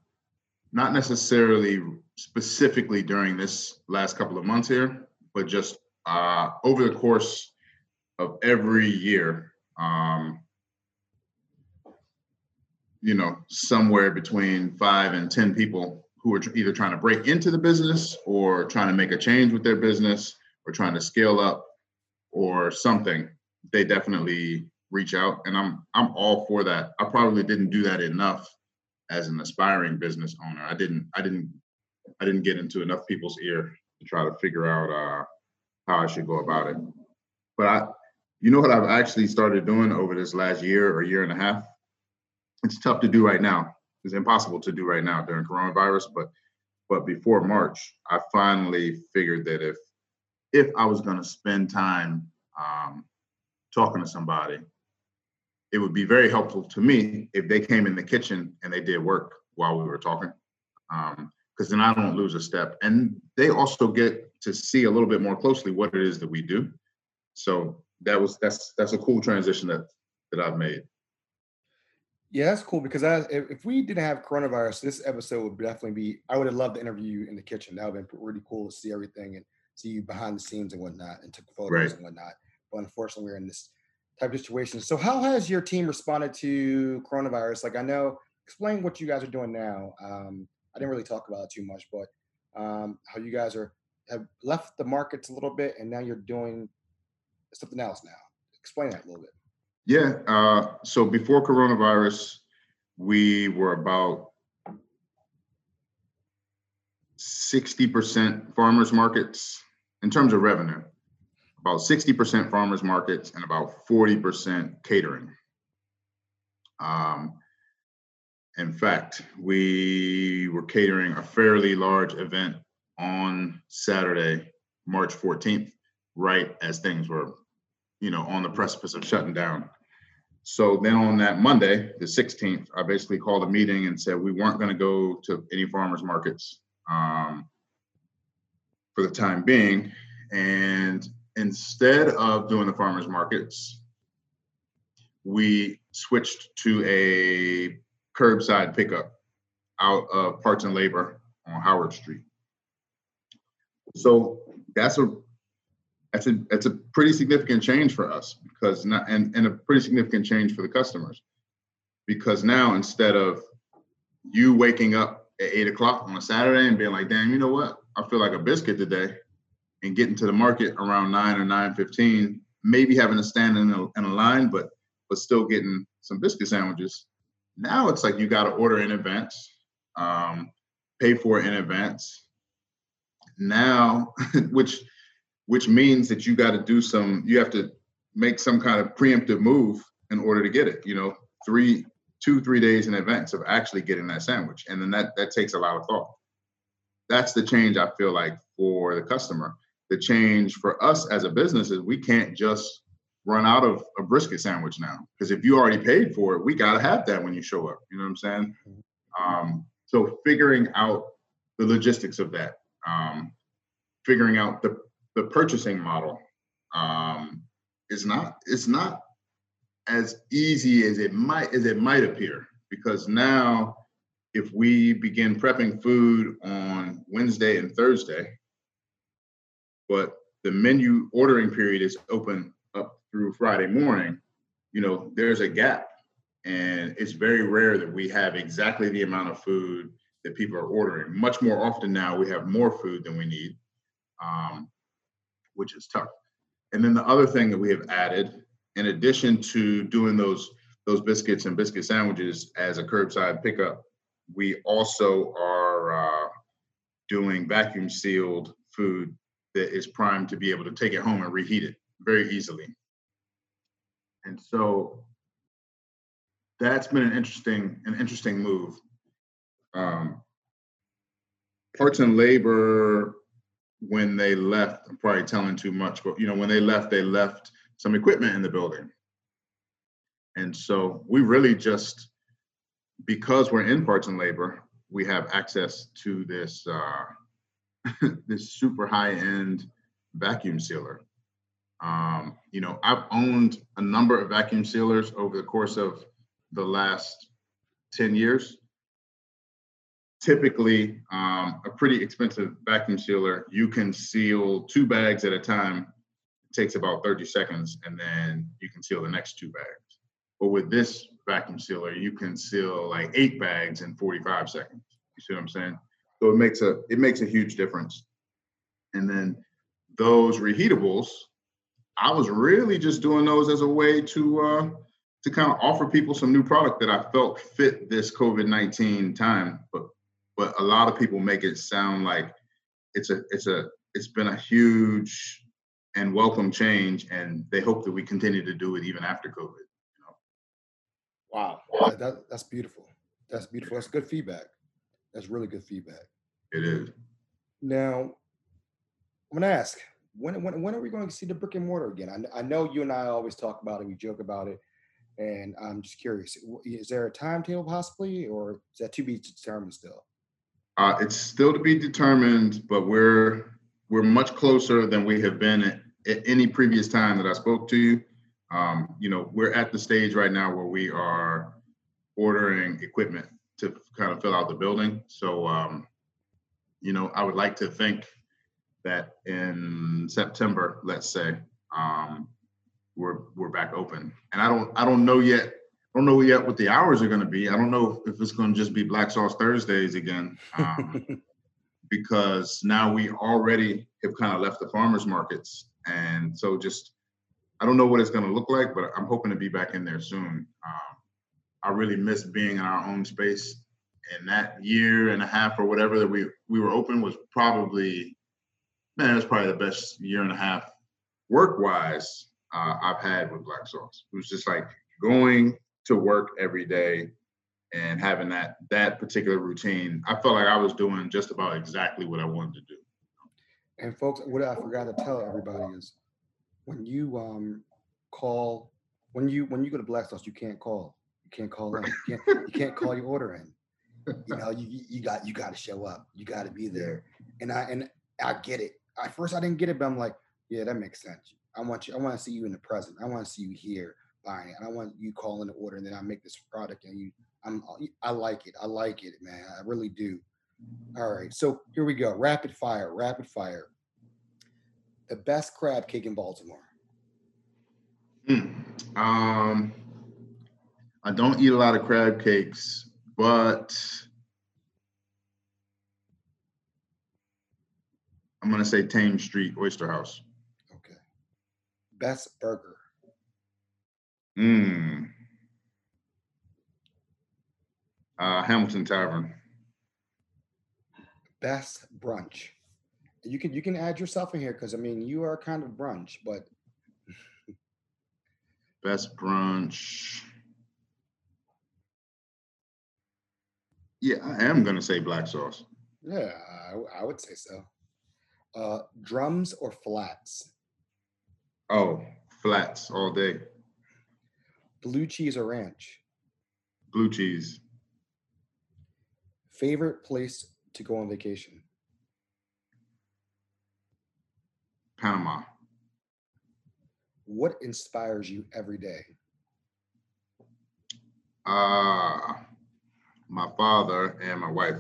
not necessarily specifically during this last couple of months here, but just uh, over the course of every year, um, you know, somewhere between five and 10 people who are either trying to break into the business or trying to make a change with their business or trying to scale up or something, they definitely reach out. And I'm I'm all for that. I probably didn't do that enough as an aspiring business owner. I didn't I didn't I didn't get into enough people's ear to try to figure out uh, how I should go about it. But I, you know what I've actually started doing over this last year or year and a half. It's tough to do right now. It's impossible to do right now during coronavirus. But But before March, I finally figured that if if I was going to spend time um, talking to somebody, it would be very helpful to me if they came in the kitchen and they did work while we were talking, because um, then I don't lose a step, and they also get to see a little bit more closely what it is that we do. So that was that's that's a cool transition that that I've made. Yeah, that's cool because I, if we didn't have coronavirus, this episode would definitely be. I would have loved to interview you in the kitchen. That would have been really cool to see everything and see you behind the scenes and whatnot, and took photos right. and whatnot. But unfortunately, we're in this type of situation. So, how has your team responded to coronavirus? Like, I know, explain what you guys are doing now. Um, I didn't really talk about it too much, but um, how you guys are have left the markets a little bit, and now you're doing something else now. Explain that a little bit. Yeah. Uh, so before coronavirus, we were about 60% farmers markets in terms of revenue, about 60% farmers markets and about 40% catering. Um, in fact, we were catering a fairly large event on Saturday, March 14th, right as things were you know, on the precipice of shutting down. So then on that Monday, the 16th, I basically called a meeting and said we weren't going to go to any farmers markets um, for the time being. And instead of doing the farmers markets, we switched to a curbside pickup out of parts and labor on Howard Street. So that's a that's a that's a pretty significant change for us because not and, and a pretty significant change for the customers because now instead of you waking up at eight o'clock on a Saturday and being like, damn, you know what? I feel like a biscuit today and getting to the market around nine or nine fifteen, maybe having to stand in a, in a line, but but still getting some biscuit sandwiches. Now it's like you got to order in advance, um, pay for it in advance. Now, which which means that you got to do some, you have to make some kind of preemptive move in order to get it, you know, three, two, three days in advance of actually getting that sandwich. And then that that takes a lot of thought. That's the change I feel like for the customer. The change for us as a business is we can't just run out of a brisket sandwich now. Because if you already paid for it, we gotta have that when you show up. You know what I'm saying? Mm-hmm. Um, so figuring out the logistics of that, um, figuring out the the purchasing model um, is not it's not as easy as it might as it might appear because now if we begin prepping food on Wednesday and Thursday, but the menu ordering period is open up through Friday morning, you know, there's a gap. And it's very rare that we have exactly the amount of food that people are ordering. Much more often now, we have more food than we need. Um, which is tough. And then the other thing that we have added, in addition to doing those those biscuits and biscuit sandwiches as a curbside pickup, we also are uh, doing vacuum sealed food that is primed to be able to take it home and reheat it very easily. And so that's been an interesting an interesting move. Um, parts and labor when they left, I'm probably telling too much, but you know, when they left, they left some equipment in the building. And so we really just, because we're in parts and labor, we have access to this uh, this super high end vacuum sealer. Um, you know, I've owned a number of vacuum sealers over the course of the last 10 years typically um, a pretty expensive vacuum sealer. You can seal two bags at a time. It takes about 30 seconds, and then you can seal the next two bags. But with this vacuum sealer, you can seal like eight bags in 45 seconds. You see what I'm saying? So it makes a it makes a huge difference. And then those reheatables, I was really just doing those as a way to uh, to kind of offer people some new product that I felt fit this COVID 19 time. But but a lot of people make it sound like it's a it's a it's been a huge and welcome change, and they hope that we continue to do it even after COVID. You know? Wow, that, that's beautiful. That's beautiful. That's good feedback. That's really good feedback. It is. Now, I'm gonna ask when when when are we going to see the brick and mortar again? I, I know you and I always talk about it, we joke about it, and I'm just curious: is there a timetable possibly, or is that to be determined still? Uh, it's still to be determined, but we're we're much closer than we have been at, at any previous time that I spoke to you. Um, you know, we're at the stage right now where we are ordering equipment to kind of fill out the building. So, um, you know, I would like to think that in September, let's say, um, we're we're back open. And I don't I don't know yet. I don't know yet what the hours are going to be. I don't know if it's going to just be Black Sauce Thursdays again, um, because now we already have kind of left the farmers markets, and so just I don't know what it's going to look like, but I'm hoping to be back in there soon. Um, I really miss being in our own space, and that year and a half or whatever that we we were open was probably man, it was probably the best year and a half work wise uh, I've had with Black Sauce. It was just like going to work every day and having that that particular routine. I felt like I was doing just about exactly what I wanted to do. And folks, what I forgot to tell everybody is when you um call when you when you go to Black Sauce, you can't call. You can't call in. You can't, you can't call your order in. You know, you you got you got to show up. You got to be there. And I and I get it. At first, I didn't get it, but I'm like, yeah, that makes sense. I want you. I want to see you in the present. I want to see you here buying it. I want you calling the order, and then I make this product, and you. I'm. I like it. I like it, man. I really do. All right. So here we go. Rapid fire. Rapid fire. The best crab cake in Baltimore. Mm. Um, I don't eat a lot of crab cakes, but I'm gonna say Thames Street Oyster House. Okay. Best burger. Mm. Uh, Hamilton Tavern. Best brunch. You can you can add yourself in here because I mean you are kind of brunch, but best brunch. Yeah, I am gonna say black sauce. Yeah, I, I would say so. Uh, drums or flats? Oh, flats all day. Blue cheese or ranch? Blue cheese. Favorite place to go on vacation? Panama. What inspires you every day? Uh, my father and my wife.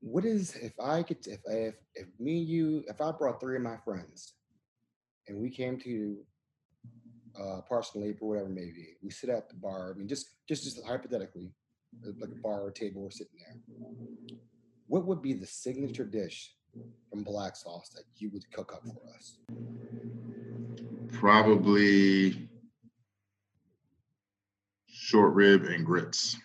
What is if I could if if if me and you if I brought three of my friends and we came to uh Parts and Labor or whatever maybe we sit at the bar I mean just just just hypothetically like a bar or table we're sitting there what would be the signature dish from Black Sauce that you would cook up for us? Probably short rib and grits.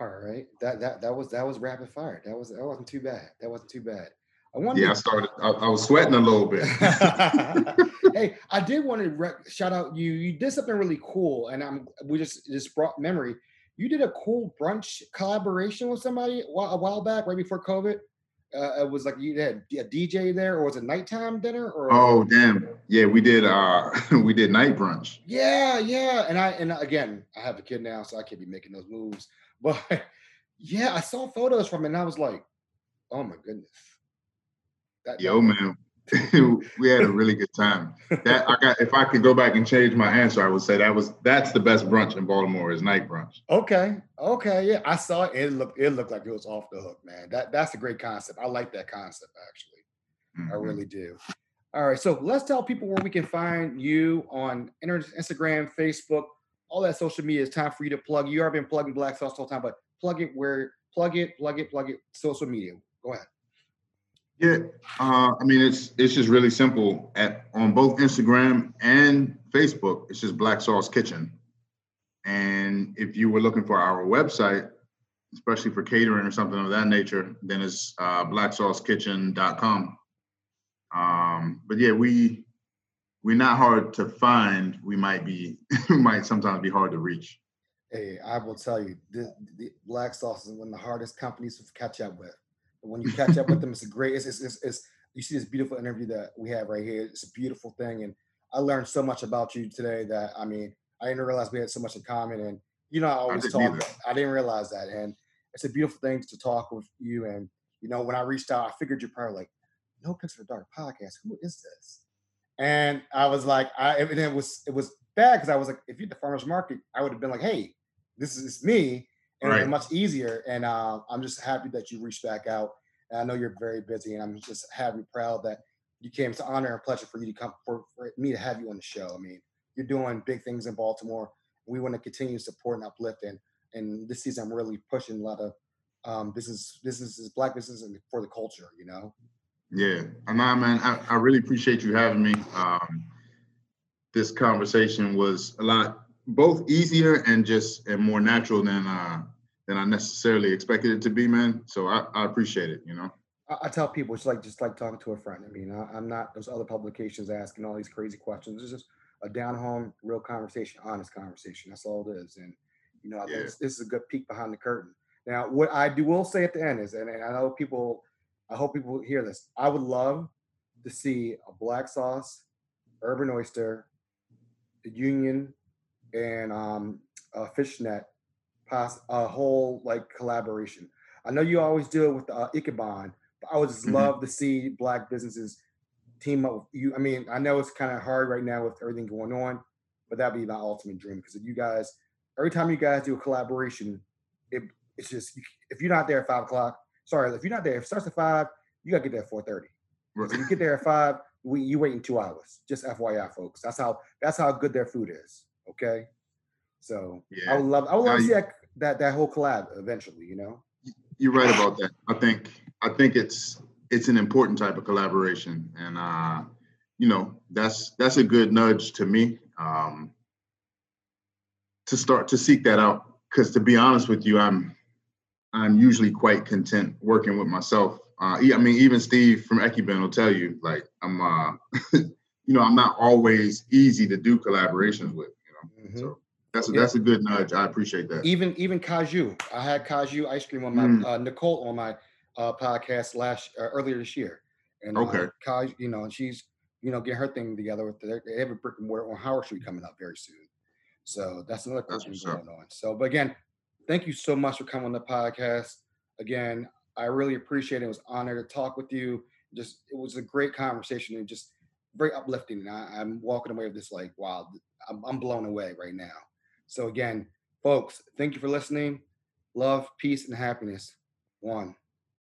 All right, that that that was that was rapid fire. That was that wasn't too bad. That wasn't too bad. I wanted. Yeah, I started. I, I was sweating a little bit. hey, I did want to rec- shout out you. You did something really cool, and I'm we just just brought memory. You did a cool brunch collaboration with somebody a while, a while back, right before COVID. Uh, it was like you had a DJ there, or was it nighttime dinner? Or oh, damn, yeah, we did. uh We did night brunch. Yeah, yeah, and I and again, I have a kid now, so I can't be making those moves. But yeah, I saw photos from it and I was like, oh my goodness. That, Yo, man, we had a really good time. That I got if I could go back and change my answer, I would say that was that's the best brunch in Baltimore is night brunch. Okay. Okay. Yeah. I saw it. It looked it looked like it was off the hook, man. That that's a great concept. I like that concept actually. Mm-hmm. I really do. All right. So let's tell people where we can find you on Instagram, Facebook, all that social media is time for you to plug. You have been plugging Black Sauce all the time, but plug it where plug it, plug it, plug it. Social media. Go ahead. Yeah, uh, I mean it's it's just really simple. At on both Instagram and Facebook, it's just Black Sauce Kitchen. And if you were looking for our website, especially for catering or something of that nature, then it's uh, blacksaucekitchen.com. Um, but yeah, we we're not hard to find. We might be might sometimes be hard to reach. Hey, I will tell you, the, the Black Sauce is one of the hardest companies to catch up with. When you catch up with them, it's a great. It's, it's, it's, it's you see this beautiful interview that we have right here. It's a beautiful thing, and I learned so much about you today that I mean, I didn't realize we had so much in common. And you know, I always didn't talk. either. I didn't realize that, and it's a beautiful thing to talk with you. And you know, when I reached out, I figured you're probably like, "No Picks for Dark podcast. Who is this?" And I was like, I and it was it was bad because I was like, if you're at the farmers market, I would have been like, "Hey, this is me," and Right. much easier. And uh, I'm just happy that you reached back out. And I know you're very busy, and I'm just happy, proud that you came. It's an honor and pleasure for you to come for, for me to have you on the show. I mean, you're doing big things in Baltimore. We want to continue to support and uplift, and and this season I'm really pushing a lot of um, business, businesses, black businesses, and for the culture. You know, Yeah, and nah, man, I, I really appreciate you having me. Um, this conversation was a lot both easier and just and more natural than uh than I necessarily expected it to be, man. So I, I appreciate it, you know. I, I tell people it's like just like talking to a friend. I mean, I, I'm not those other publications asking all these crazy questions. It's just a down home, real conversation, honest conversation. That's all it is. And you know, I think Yeah. this, this is a good peek behind the curtain. Now, what I do will say at the end is, and, and I know people, I hope people hear this. I would love to see a black sauce, urban oyster, the union, and um, a fishnet, pass a whole like collaboration. I know you always do it with uh, Ekiben, but I would just Mhm. love to see black businesses team up with you. I mean, I know it's kind of hard right now with everything going on, but that'd be my ultimate dream because if you guys, every time you guys do a collaboration, it, it's just if you're not there at five o'clock, sorry, if you're not there, if it starts at five, you gotta get there at four thirty. Right. So you get there at five, we you waiting two hours. Just FYI, folks. That's how that's how good their food is. Okay. So I would love I would love to see that, that that whole collab eventually, you know. You're right about that. I think I think it's it's an important type of collaboration, and uh, you know that's that's a good nudge to me um, to start to seek that out. Because to be honest with you, I'm I'm usually quite content working with myself. Uh, I mean, even Steve from Ekiben will tell you, like I'm, uh, you know, I'm not always easy to do collaborations with. Know, Mhm. so that's a, Yeah. that's a good nudge. I appreciate that. Even even Kaju. I had Kaju ice cream on my Mm. uh, Nicole on my uh, podcast last uh, earlier this year. And uh, Okay. Kaju, you know, and she's you know getting her thing together with the, they have a brick and mortar on Howard Street coming up very soon. So that's another question That's going on. So, but again, thank you so much for coming on the podcast. Again, I really appreciate it. It was an honor to talk with you. Just it was a great conversation and just very uplifting. And I, I'm walking away with this like, wow, I'm, I'm blown away right now. So again, folks, thank you for listening. Love, peace, and happiness. One.